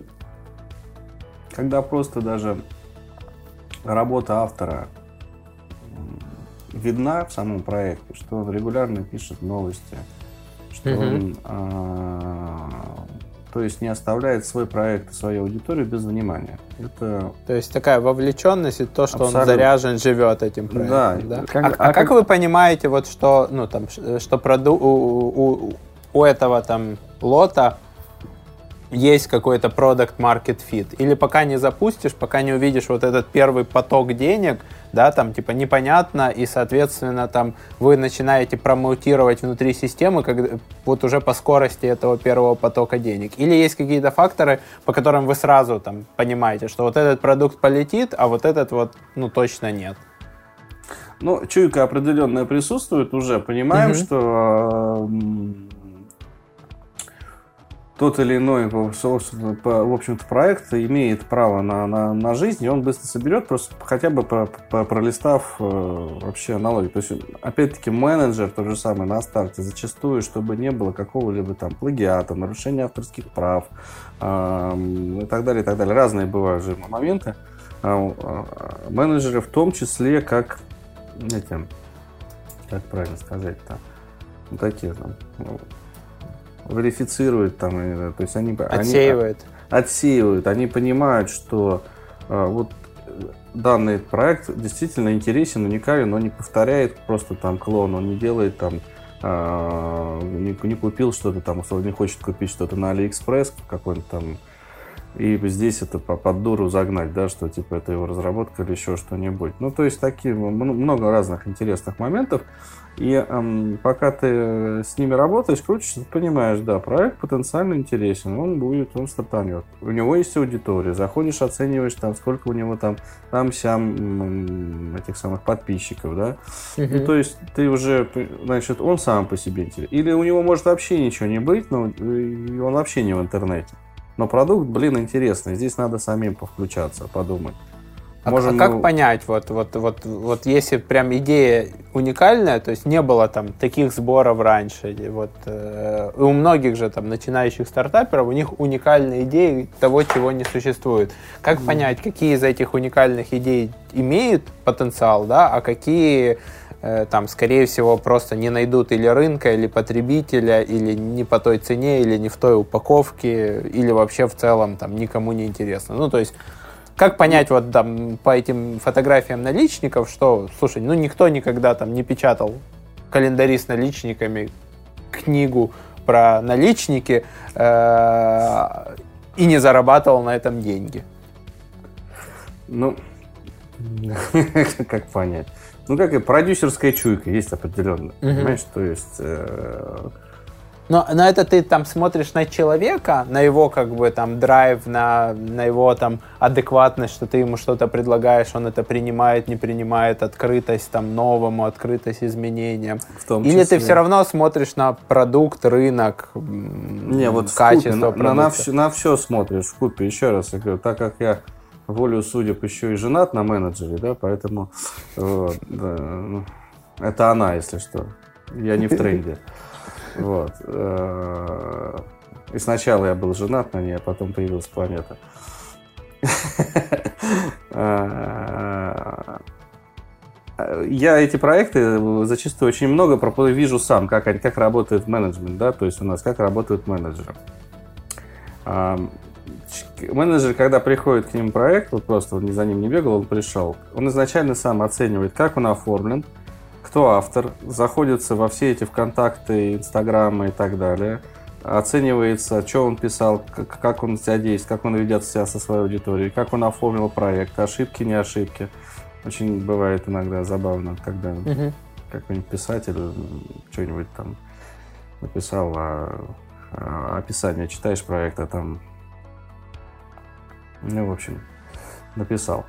когда просто даже работа автора видна в самом проекте, что он регулярно пишет новости, что угу. он, а, то есть не оставляет свой проект, свою аудиторию без внимания. Это то есть такая вовлеченность и то, что Абсолютно. он заряжен, живет этим проектом. Да. да? Как, а, а, а как, как вы понимаете, вот что, ну там, что проду у, у, у этого там лота есть какой-то product market fit. Или пока не запустишь, пока не увидишь вот этот первый поток денег, да, там типа непонятно, и, соответственно, там вы начинаете промоутировать внутри системы, как, вот уже по скорости этого первого потока денег. Или есть какие-то факторы, по которым вы сразу там понимаете, что вот этот продукт полетит, а вот этот вот, ну, точно нет. Ну, чуйка определенная присутствует уже, понимаем, угу. что тот или иной, в общем-то, проект имеет право на, на, на жизнь, и он быстро соберет, просто хотя бы про, про, пролистав э, вообще аналогию. То есть, опять-таки, менеджер тот же самый на старте, зачастую, чтобы не было какого-либо там плагиата, нарушения авторских прав и так далее, и так далее. Разные бывают же моменты. Э, э, менеджеры в том числе, как, знаете, как правильно сказать-то, ну, такие там, верифицируют там, то есть они... Отсеивают. Они, отсеивают, они понимают, что а, вот данный проект действительно интересен, уникален, но не повторяет просто там клон, он не делает там а, не, не купил что-то там, условно, не хочет купить что-то на Алиэкспресс, какой-нибудь там и здесь это под дуру загнать, да, что типа это его разработка или еще что-нибудь. Ну, то есть такие много разных интересных моментов. И эм, пока ты с ними работаешь, крутишься, ты понимаешь, да, проект потенциально интересен, он будет, он стартанет. У него есть аудитория, заходишь, оцениваешь там, сколько у него там, там, сям этих самых подписчиков, да. Uh-huh. Ну, то есть ты уже, значит, он сам по себе интересен. Или у него может вообще ничего не быть, но он вообще не в интернете. Но продукт, блин, интересный. Здесь надо самим повключаться, подумать. А, Можем... а как понять, вот, вот, вот, вот если прям идея уникальная, то есть не было там таких сборов раньше, вот э, у многих же там начинающих стартаперов у них уникальные идеи того, чего не существует. Как mm. понять, какие из этих уникальных идей имеют потенциал, да, а какие э, там, скорее всего, просто не найдут или рынка, или потребителя, или не по той цене, или не в той упаковке, или вообще в целом там никому не интересно. Ну, то есть как понять вот там по этим фотографиям наличников, что, слушай, ну никто никогда там не печатал календари с наличниками, книгу про наличники э, и не зарабатывал на этом деньги? Ну, [LAUGHS] как понять? Ну, как и продюсерская чуйка есть определенно, понимаешь? То есть э, но, но это ты там смотришь на человека, на его как бы там драйв, на, на его там адекватность, что ты ему что-то предлагаешь, он это принимает, не принимает, открытость там новому, открытость изменениям. В том Или ты все равно смотришь на продукт, рынок, не, вот качество купе, на, на, все, на все смотришь в купе. Еще раз я говорю, так как я волю судеб еще и женат на менеджере, да, поэтому вот, да, ну, это она, если что. Я не в тренде. [LAUGHS] Вот. Э, и сначала я был женат на ней, а потом появилась планета. Э, я эти проекты зачастую очень много вижу сам, как, как работает менеджмент, да, то есть у нас как работают менеджеры. Менеджер, когда приходит к ним проект, вот просто он за ним не бегал, он пришел, он изначально сам оценивает, как он оформлен, кто автор, заходится во все эти ВКонтакты, Инстаграмы и так далее, оценивается, что он писал, как он себя действует, как он ведет себя со своей аудиторией, как он оформил проект, ошибки, не ошибки. Очень бывает иногда забавно, когда угу. какой-нибудь писатель что-нибудь там написал а, а, описание, читаешь проект, а там, ну, в общем, написал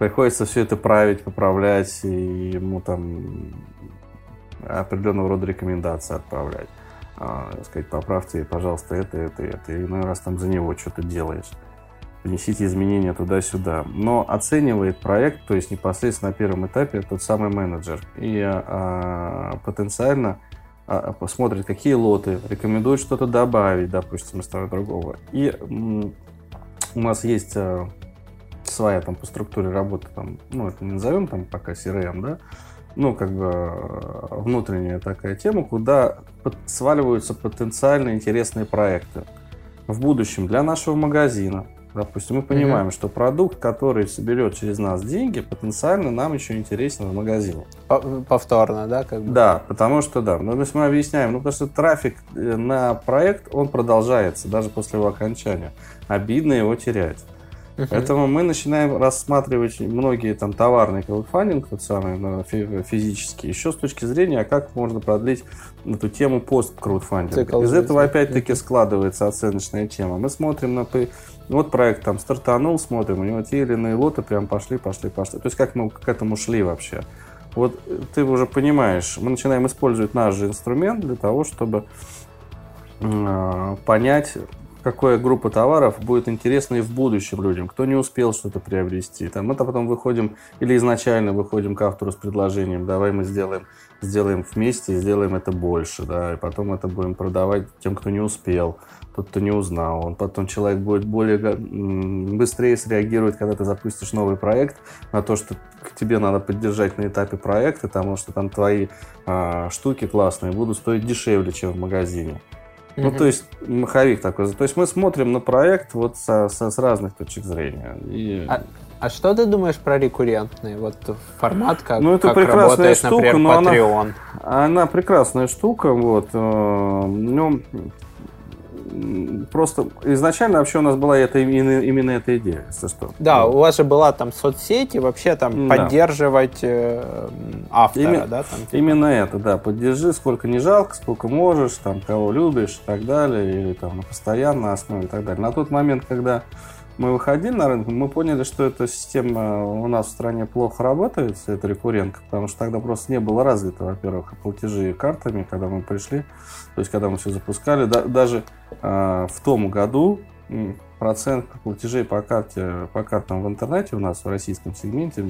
приходится все это править, поправлять, и ему там определенного рода рекомендации отправлять. А, сказать, поправьте, пожалуйста, это, это, это. И иной раз там за него что-то делаешь. Внесите изменения туда-сюда. Но оценивает проект, то есть непосредственно на первом этапе тот самый менеджер. И а, потенциально а, посмотрит, какие лоты, рекомендует что-то добавить, допустим, из того другого. И у нас есть а, своя там по структуре работы, там, ну, это не назовем там пока CRM, да, ну, как бы э, внутренняя такая тема, куда сваливаются потенциально интересные проекты в будущем для нашего магазина. Допустим, мы понимаем, mm-hmm. что продукт, который соберет через нас деньги, потенциально нам еще интересен в магазине. Повторно, да? Как бы? Да, потому что да. Ну, то есть мы объясняем, ну, потому что трафик э, на проект, он продолжается даже после его окончания. Обидно его терять. Uh-huh. Поэтому мы начинаем рассматривать многие там товарные краудфандинг, тот самый ну, физический, еще с точки зрения, как можно продлить эту тему пост-краудфандинга. Из этого опять-таки uh-huh. складывается оценочная тема. Мы смотрим на вот проект там стартанул, смотрим, у него те или иные лоты прям пошли, пошли, пошли. То есть как мы к этому шли вообще. Вот ты уже понимаешь, мы начинаем использовать наш же инструмент для того, чтобы э, понять, какая группа товаров будет интересна и в будущем людям, кто не успел что-то приобрести. Там, мы-то потом выходим, или изначально выходим к автору с предложением, давай мы сделаем, сделаем вместе сделаем это больше, да, и потом это будем продавать тем, кто не успел, тот, кто не узнал. Он потом человек будет более быстрее среагировать, когда ты запустишь новый проект, на то, что тебе надо поддержать на этапе проекта, потому что там твои а, штуки классные будут стоить дешевле, чем в магазине. Ну, то есть, маховик такой. То есть, мы смотрим на проект вот со, со, с разных точек зрения. И... А, а что ты думаешь про рекуррентный вот формат, как, ну, это как прекрасная работает, штука, например, Patreon? Она, она прекрасная штука, вот. Э, ну, просто изначально вообще у нас была это, именно, именно эта идея, если что. Да, у вас же была там соцсети, вообще там да. поддерживать э, автора, именно, да? Там, типа. Именно это, да, поддержи, сколько не жалко, сколько можешь, там, кого любишь и так далее, или там на постоянной основе и так далее. На тот момент, когда мы выходили на рынок, мы поняли, что эта система у нас в стране плохо работает, эта рекуррентка, потому что тогда просто не было развито, во-первых, платежи картами, когда мы пришли, то есть когда мы все запускали. Да, даже э, в том году процент платежей по карте по картам в интернете у нас в российском сегменте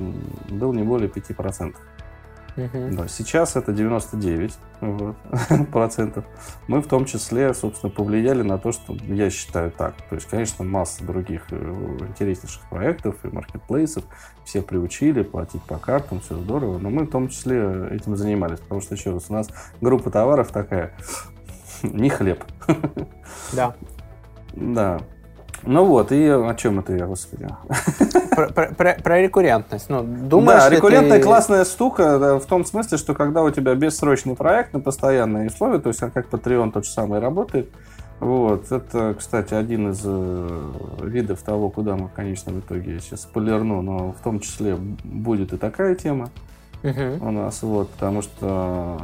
был не более 5%. Uh-huh. Да, сейчас это 99 вот, [LAUGHS] процентов. Мы в том числе, собственно, повлияли на то, что я считаю так. То есть, конечно, масса других э, интереснейших проектов и маркетплейсов. Все приучили платить по картам, все здорово. Но мы в том числе этим занимались. Потому что, еще раз, у нас группа товаров такая, [SNIFFS] не хлеб. [LAUGHS] Да. Да. Ну вот, и о чем это я, господи? Про, про, про рекуррентность. Ну, думаешь, да, рекуррентная ты... классная штука да, в том смысле, что когда у тебя бессрочный проект на постоянные условия, то есть как Patreon тот же самый работает, вот, это, кстати, один из э, видов того, куда мы в конечном итоге сейчас полирну, но в том числе будет и такая тема uh у нас, вот, потому что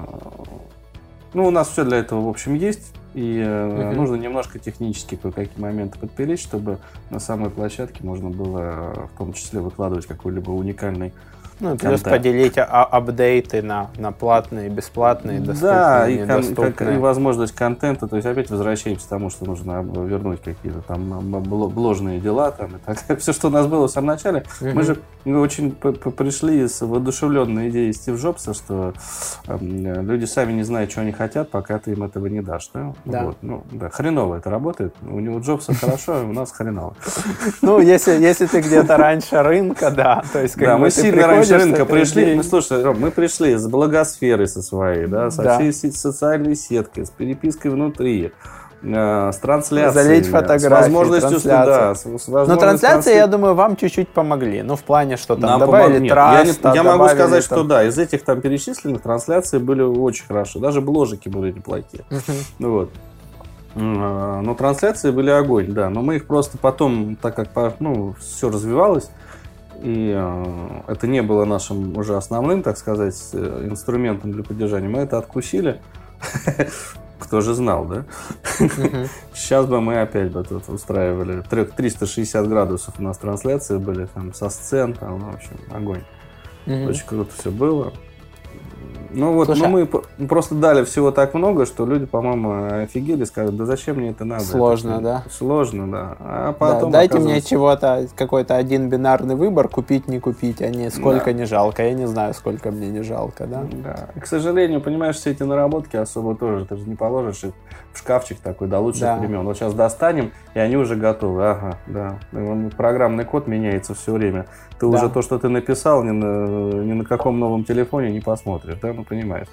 ну, у нас все для этого, в общем, есть. И uh нужно немножко технически кое-какие моменты подпилить, чтобы на самой площадке можно было в том числе выкладывать какой-либо уникальный ну, плюс контент. поделить а апдейты на, на платные, бесплатные, доступные, Да, и, как, и возможность контента. То есть опять возвращаемся к тому, что нужно вернуть какие-то там бложные дела. Там, и так. [LAUGHS] Все, что у нас было в самом начале. Угу. Мы же мы очень пришли с воодушевленной идеей Стив Джобса, что э, люди сами не знают, что они хотят, пока ты им этого не дашь. Да? Да. Вот. Ну, да. Хреново это работает. У него Джобса хорошо, а у нас хреново. [LAUGHS] Ну, если, если ты где-то раньше рынка, да. То есть, да, мы сильно раньше рынка пришли. Мы, слушай, Ром, мы пришли с благосферой со своей, да, со да. всей социальной сеткой, с перепиской внутри э, с трансляцией. Залить фотографии, с возможностью, да, с, с Но трансляции, транс... я думаю, вам чуть-чуть помогли. Ну, в плане, что там Нам добавили помог... траст, Я, не, я могу сказать, там... что да, из этих там перечисленных трансляции были очень хорошо. Даже бложики были неплохие. Uh-huh. Ну, вот. Э, но трансляции были огонь, да. Но мы их просто потом, так как ну, все развивалось, и э, это не было нашим уже основным, так сказать, э, инструментом для поддержания. Мы это откусили. [LAUGHS] Кто же знал, да? [LAUGHS] Сейчас бы мы опять бы тут устраивали 360 градусов у нас трансляции были там со сцен, там, в общем, огонь. Очень круто все было. Ну вот, Слушай, ну мы просто дали всего так много, что люди, по-моему, офигели, скажут, да зачем мне это надо? Сложно, это, да? Сложно, да. А потом да, дайте мне чего-то, какой-то один бинарный выбор, купить, не купить, а не сколько да. не жалко. Я не знаю, сколько мне не жалко, да? Да. К сожалению, понимаешь, все эти наработки особо тоже, ты же не положишь их в шкафчик такой до лучших да. времен. Вот сейчас достанем, и они уже готовы. Ага, да. Программный код меняется все время. Ты да. уже то, что ты написал, ни на, ни на каком новом телефоне не посмотришь, да, ну понимаешь.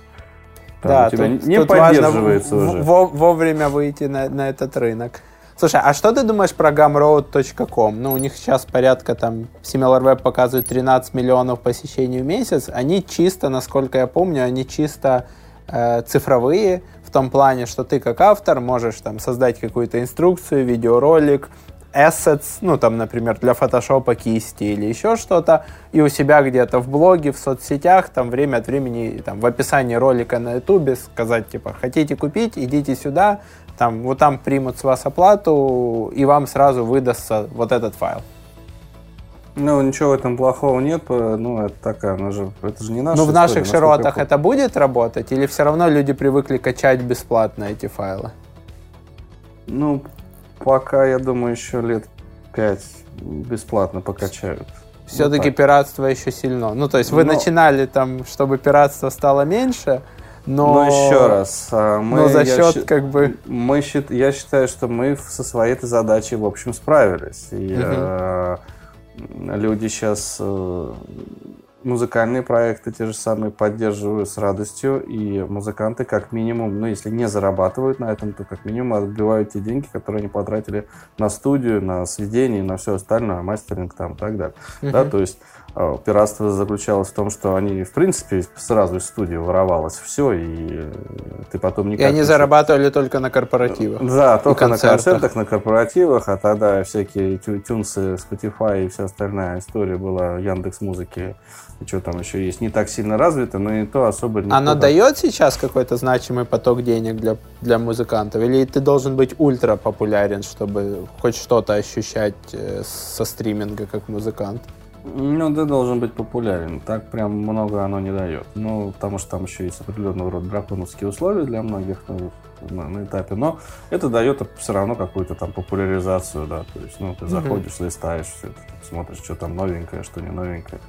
Там да, у тебя тут, не тут поддерживается важно уже. вовремя выйти на, на этот рынок. Слушай, а что ты думаешь про gumroad.com? Ну, у них сейчас порядка там, SimilarWeb показывает 13 миллионов посещений в месяц. Они чисто, насколько я помню, они чисто э, цифровые, в том плане, что ты как автор можешь там создать какую-то инструкцию, видеоролик, assets, ну там, например, для фотошопа кисти или еще что-то, и у себя где-то в блоге, в соцсетях, там время от времени, там в описании ролика на ютубе сказать, типа, хотите купить, идите сюда, там, вот там примут с вас оплату, и вам сразу выдастся вот этот файл. Ну, ничего в этом плохого нет, ну, это такая, она же, это же не наша Ну, в наших широтах это будет работать, или все равно люди привыкли качать бесплатно эти файлы? Ну, пока, я думаю, еще лет пять бесплатно покачают. Все-таки так. пиратство еще сильно. Ну, то есть вы Но- начинали там, чтобы пиратство стало меньше, но... Но еще раз, а, мы, но за я счет, щи- как бы... мы я считаю, что мы со своей этой задачей, в общем, справились. И Мгм. э, люди сейчас музыкальные проекты те же самые поддерживают с радостью, и музыканты как минимум, ну, если не зарабатывают на этом, то как минимум отбивают те деньги, которые они потратили на студию, на сведение, на все остальное, мастеринг там и так далее. Да, Мгм. то есть пиратство заключалось в том, что они, в принципе, сразу из студии воровалось все, и э, ты потом И никак... они не- зарабатывали только на корпоративах. Да, только на концертах. на корпоративах, а тогда всякие тю- тюнсы, Spotify и вся остальная история была Яндекс Музыки, и что там еще есть, не так сильно развита, но и то особо никто Оно дает сейчас какой-то значимый поток денег для, для музыкантов? Или ты должен быть ультра популярен, чтобы хоть что-то ощущать э, со стриминга как музыкант? Ну, ты должен быть популярен. Так прям много оно не дает. Ну, потому что там еще есть определенного рода драконовские условия для многих ну, на, на этапе. Но это дает все равно какую-то там популяризацию, да. То есть, ну, ты заходишь, листаешь все это, смотришь, что там новенькое, что не новенькое.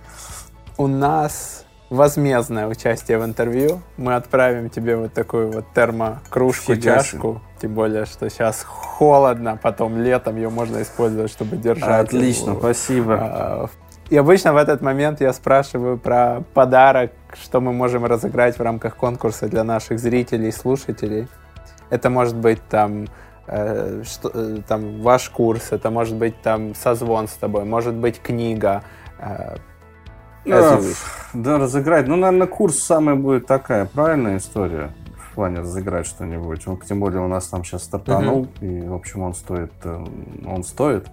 У нас возмездное участие в интервью. Мы отправим тебе вот такую вот термокружку, чашку. Тем более, что сейчас холодно, потом летом ее можно использовать, чтобы держать. Отлично, его, спасибо. а, в- И обычно в этот момент я спрашиваю про подарок, что мы можем разыграть в рамках конкурса для наших зрителей и слушателей. Это может быть там, э, что, э, там ваш курс, это может быть там созвон с тобой, может быть книга. э, Да, wish. Да, разыграть. Ну, наверное, курс самая будет такая правильная история в плане разыграть что-нибудь. Он, тем более у нас там сейчас стартанул, и, в общем, он стоит, э, он стоит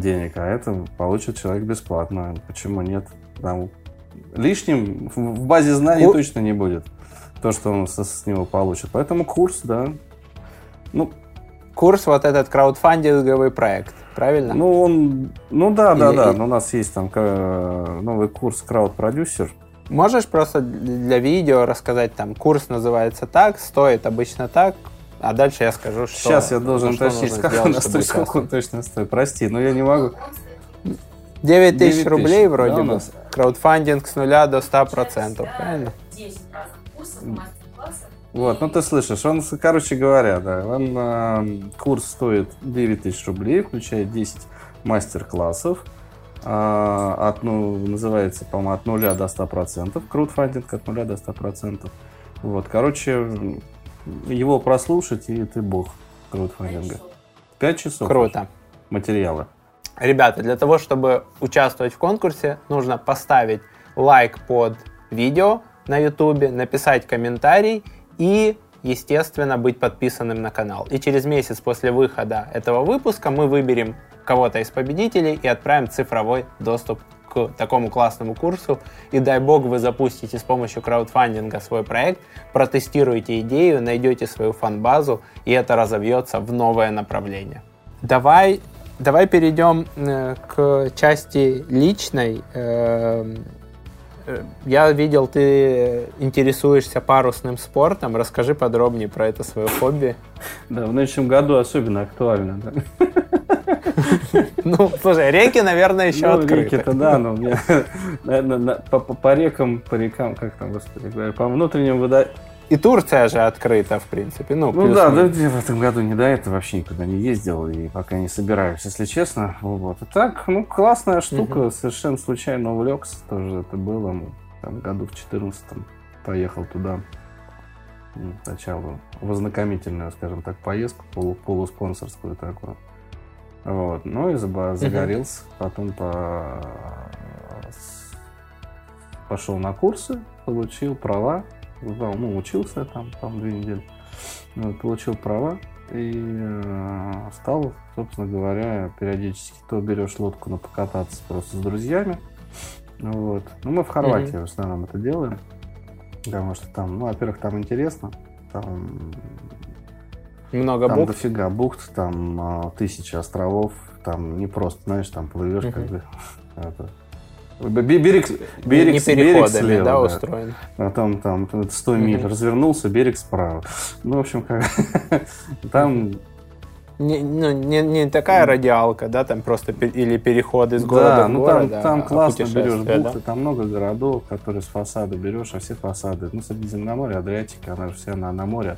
денег, а это получит человек бесплатно. Почему нет? Там лишним в базе знаний Ку- точно не будет то, что он со- с него получит. Поэтому курс, да. Ну, Курс вот этот краудфандинговый проект, правильно? ну, он, ну да, да, Или- да. и- Но у нас есть там э, новый курс крауд-продюсер. Можешь просто для видео рассказать, там, курс называется так, стоит обычно так, а дальше я скажу, что... Сейчас я должен ну, уточнить, сделать, он стоит, сколько он точно стоит. Прости, но я не могу. 9 тысяч 9 рублей вроде да, у бы. нас? Краудфандинг с нуля до 100%, правильно? 10 разных курсов, мастер-классов. Вот, ну ты слышишь, он, короче говоря, да, он, э, курс стоит 9 тысяч рублей, включает 10 мастер-классов, а, от, ну, называется, по-моему, от 0 до 100%, краудфандинг от 0 до 100%. Вот, короче, его прослушать, и ты бог краудфандинга. 5 часов Круто. материала. Ребята, для того, чтобы участвовать в конкурсе, нужно поставить лайк под видео на YouTube, написать комментарий и, естественно, быть подписанным на канал. И через месяц после выхода этого выпуска мы выберем кого-то из победителей и отправим цифровой доступ такому классному курсу. И дай бог вы запустите с помощью краудфандинга свой проект, протестируете идею, найдете свою фан-базу, и это разовьется в новое направление. Давай, давай перейдем э, к части личной. Эм, э, Я видел, ты интересуешься парусным спортом. Расскажи подробнее про это свое хобби. Да, в нынешнем году особенно актуально. Да. [LAUGHS] [LAUGHS] Ну, слушай, реки, наверное, еще ну, открыты. реки-то да, но у меня, [LAUGHS] наверное, на- по, по- рекам, по рекам, как там, господи, по внутренним вода... И Турция же открыта, в принципе. Ну, Ну да, да, я в этом году не до этого вообще никуда не ездил и пока не собираюсь, если честно. Вот. И так, ну, классная штука, совершенно случайно увлекся, тоже это было, ну, там, году в 14 поехал туда. Ну, Сначала в ознакомительную, скажем так, поездку, полу, полуспонсорскую такую. Вот. Ну и загорелся, потом по... пошел на курсы, получил права, ну, учился там, там две недели, Вот, получил права и э, стал, собственно говоря, периодически то берешь лодку на покататься просто с друзьями, вот. Ну, мы в Хорватии в основном это делаем, потому что там, ну, во-первых, там интересно, там Много там букв. дофига бухт, там а, тысячи островов, там не просто, знаешь, там плывешь как бы. [LAUGHS] это, берег, берег, не берег слева, да, да. устроен. А там, там, это 100 миль Мгм. развернулся, берег справа. Ну, в общем, как, [LAUGHS] там Не, ну, не, не такая радиалка, да, там просто или переход из города Да, в ну город, там, там а классно берешь бухты, там много городов, которые с фасада берешь, а все фасады, ну, Средиземноморье, Адриатика, она же вся на, на море.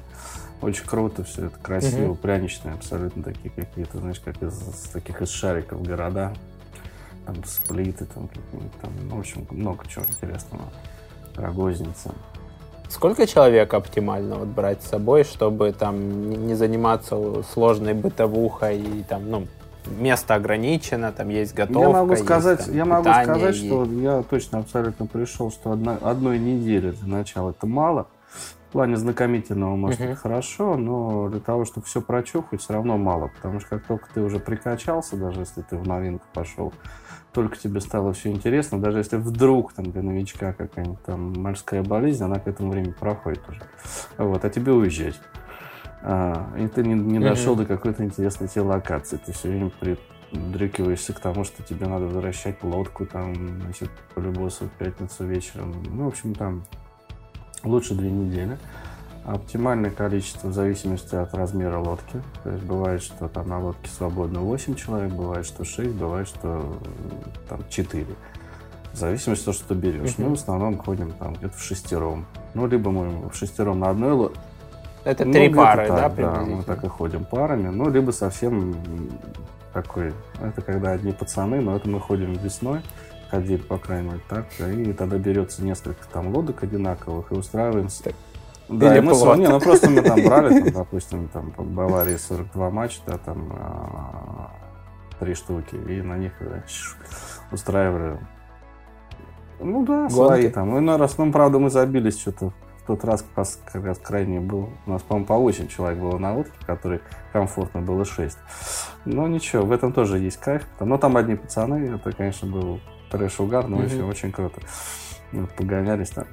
Очень круто все это, красиво, Мгм. пряничные абсолютно такие какие-то, знаешь, как из, из таких из шариков города. Там сплиты, там какие-нибудь там, ну, в общем, много чего интересного. Рогозница. Сколько человек оптимально вот брать с собой, чтобы там не- заниматься сложной бытовухой и там, ну, место ограничено, там есть готовка, я могу есть, сказать, там, я могу питание, сказать, есть- что я точно абсолютно пришел, что одна- одной недели для начала это мало. В плане знакомительного, может, это хорошо, но для того, чтобы все прочухать, все равно мало. Потому что как только ты уже прикачался, даже если ты в новинку пошел, только тебе стало все интересно, даже если вдруг там для новичка какая-нибудь там морская болезнь, она к этому времени проходит уже. Вот, а тебе уезжать. А, и ты не, не дошел до какой-то интересной тебе локации. Ты все время придрыкиваешься к тому, что тебе надо возвращать лодку там, значит, по любосу в пятницу вечером. Ну, в общем, там лучше две недели. Оптимальное количество в зависимости от размера лодки. То есть бывает, что там на лодке свободно 8 человек, бывает, что 6, бывает, что там 4. В зависимости от того, что ты берешь. Мы в основном ходим там где-то в шестером. Ну, либо мы в шестером на одной лодке, Это ну, три пары, да, так, мы так и ходим парами. Ну, либо совсем такой, это когда одни пацаны, но это мы ходим весной, ходили, по крайней мере, так, и тогда берется несколько там лодок одинаковых и устраиваемся. Так. Да, Или и мы с- не, ну просто мы там [LAUGHS] брали, там, допустим, там по Баварии 42 матча, да, там а, три штуки, и на них э, [LAUGHS] устраивали. Ну да, Гонки. свои там. Иной раз, ну, правда, мы забились что-то в тот раз, как раз крайний был, у нас, по-моему, по 8 человек было на лодке, в которой комфортно было 6. Но ничего, в этом тоже есть кайф. Но там одни пацаны, это, конечно, был трэш-угар, но Мгм. очень, очень круто. Мы погонялись там.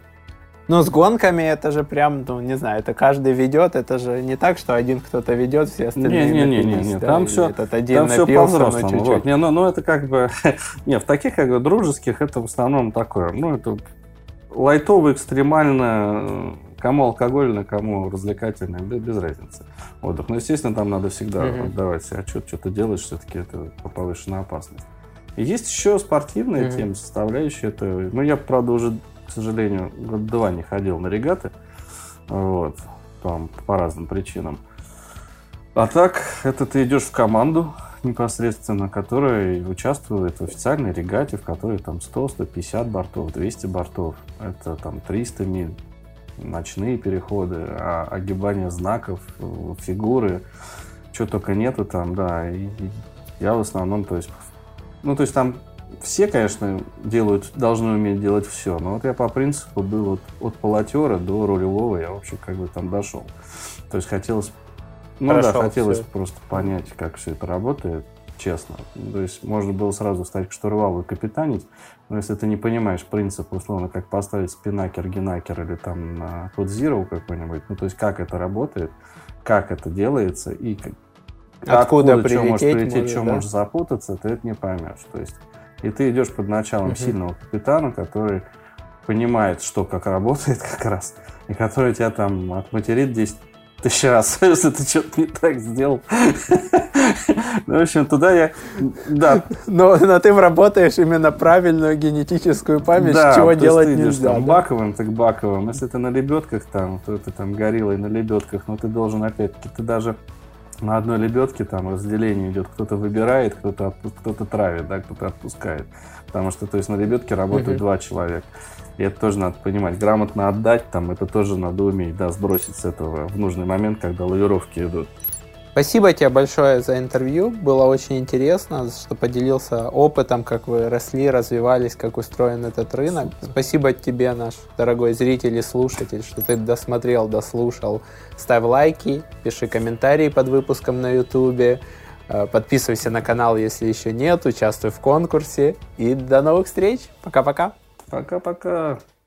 Ну, с гонками это же прям, ну, не знаю, это каждый ведет, это же не так, что один кто-то ведет, все остальные напились, да, там всё- этот один Там все по-взрослому. чуть-чуть. вот. Не, ну, ну, это как бы... [LAUGHS] Не, в таких как бы дружеских это в основном такое. Ну, это лайтово, экстремально, э, кому алкогольно, кому развлекательно, без, без разницы. Отдых. Но, естественно, там надо всегда Мгм. отдавать себе отчет, что ты делаешь, все-таки это повышенная опасность. Есть еще спортивная Мгм. тема, составляющая. Это, ну, я, правда, уже, к сожалению, год два не ходил на регаты. Вот. Там по разным причинам. А так, это ты идешь в команду непосредственно, которая участвует в официальной регате, в которой там 100, 150 бортов, 200 бортов. Это там 300 миль. Ночные переходы, а- огибание знаков, фигуры, чего только нету там, да. И я в основном, то есть, ну, то есть там все, конечно, делают, должны уметь делать все, но вот я по принципу был вот от полотера до рулевого, я, в общем, как бы там дошел. То есть хотелось, ну Прошел да, хотелось всё. просто понять, как все это работает, честно. То есть можно было сразу стать к штурвалу и капитанить, но если ты не понимаешь принцип, условно, как поставить спинакер, генакер или там на Zero какой-нибудь, ну то есть как это работает, как это делается и Откуда может прилететь прилететь, может, что да? может запутаться, ты это не поймешь. То есть, и ты идешь под началом Мгм. сильного капитана, который понимает, что как работает [LAUGHS] как раз, и который тебя там отматерит 10 тысяч раз, [LAUGHS] если ты что-то не так сделал. [LAUGHS] Ну, в общем, туда я... Да, Но, но ты работаешь именно правильную генетическую память, да, чего делать ты идешь нельзя. там да? баковым, так баковым. Если ты на лебедках там, то ты там гориллой на лебедках, но ты должен опять-таки, ты даже на одной лебедке там разделение идет, кто-то выбирает, кто-то кто-то травит, да, кто-то отпускает. Потому что, то есть на лебедке работают Мгм. два человека. И это тоже надо понимать. Грамотно отдать, там, это тоже надо уметь, да, сбросить с этого в нужный момент, когда лавировки идут. Спасибо тебе большое за интервью. Было очень интересно, что поделился опытом, как вы росли, развивались, как устроен этот рынок. Спасибо тебе, наш дорогой зритель и слушатель, что ты досмотрел, дослушал. Ставь лайки, пиши комментарии под выпуском на YouTube. э, Подписывайся на канал, если еще нет, участвуй в конкурсе. И до новых встреч. Пока-пока. Пока-пока.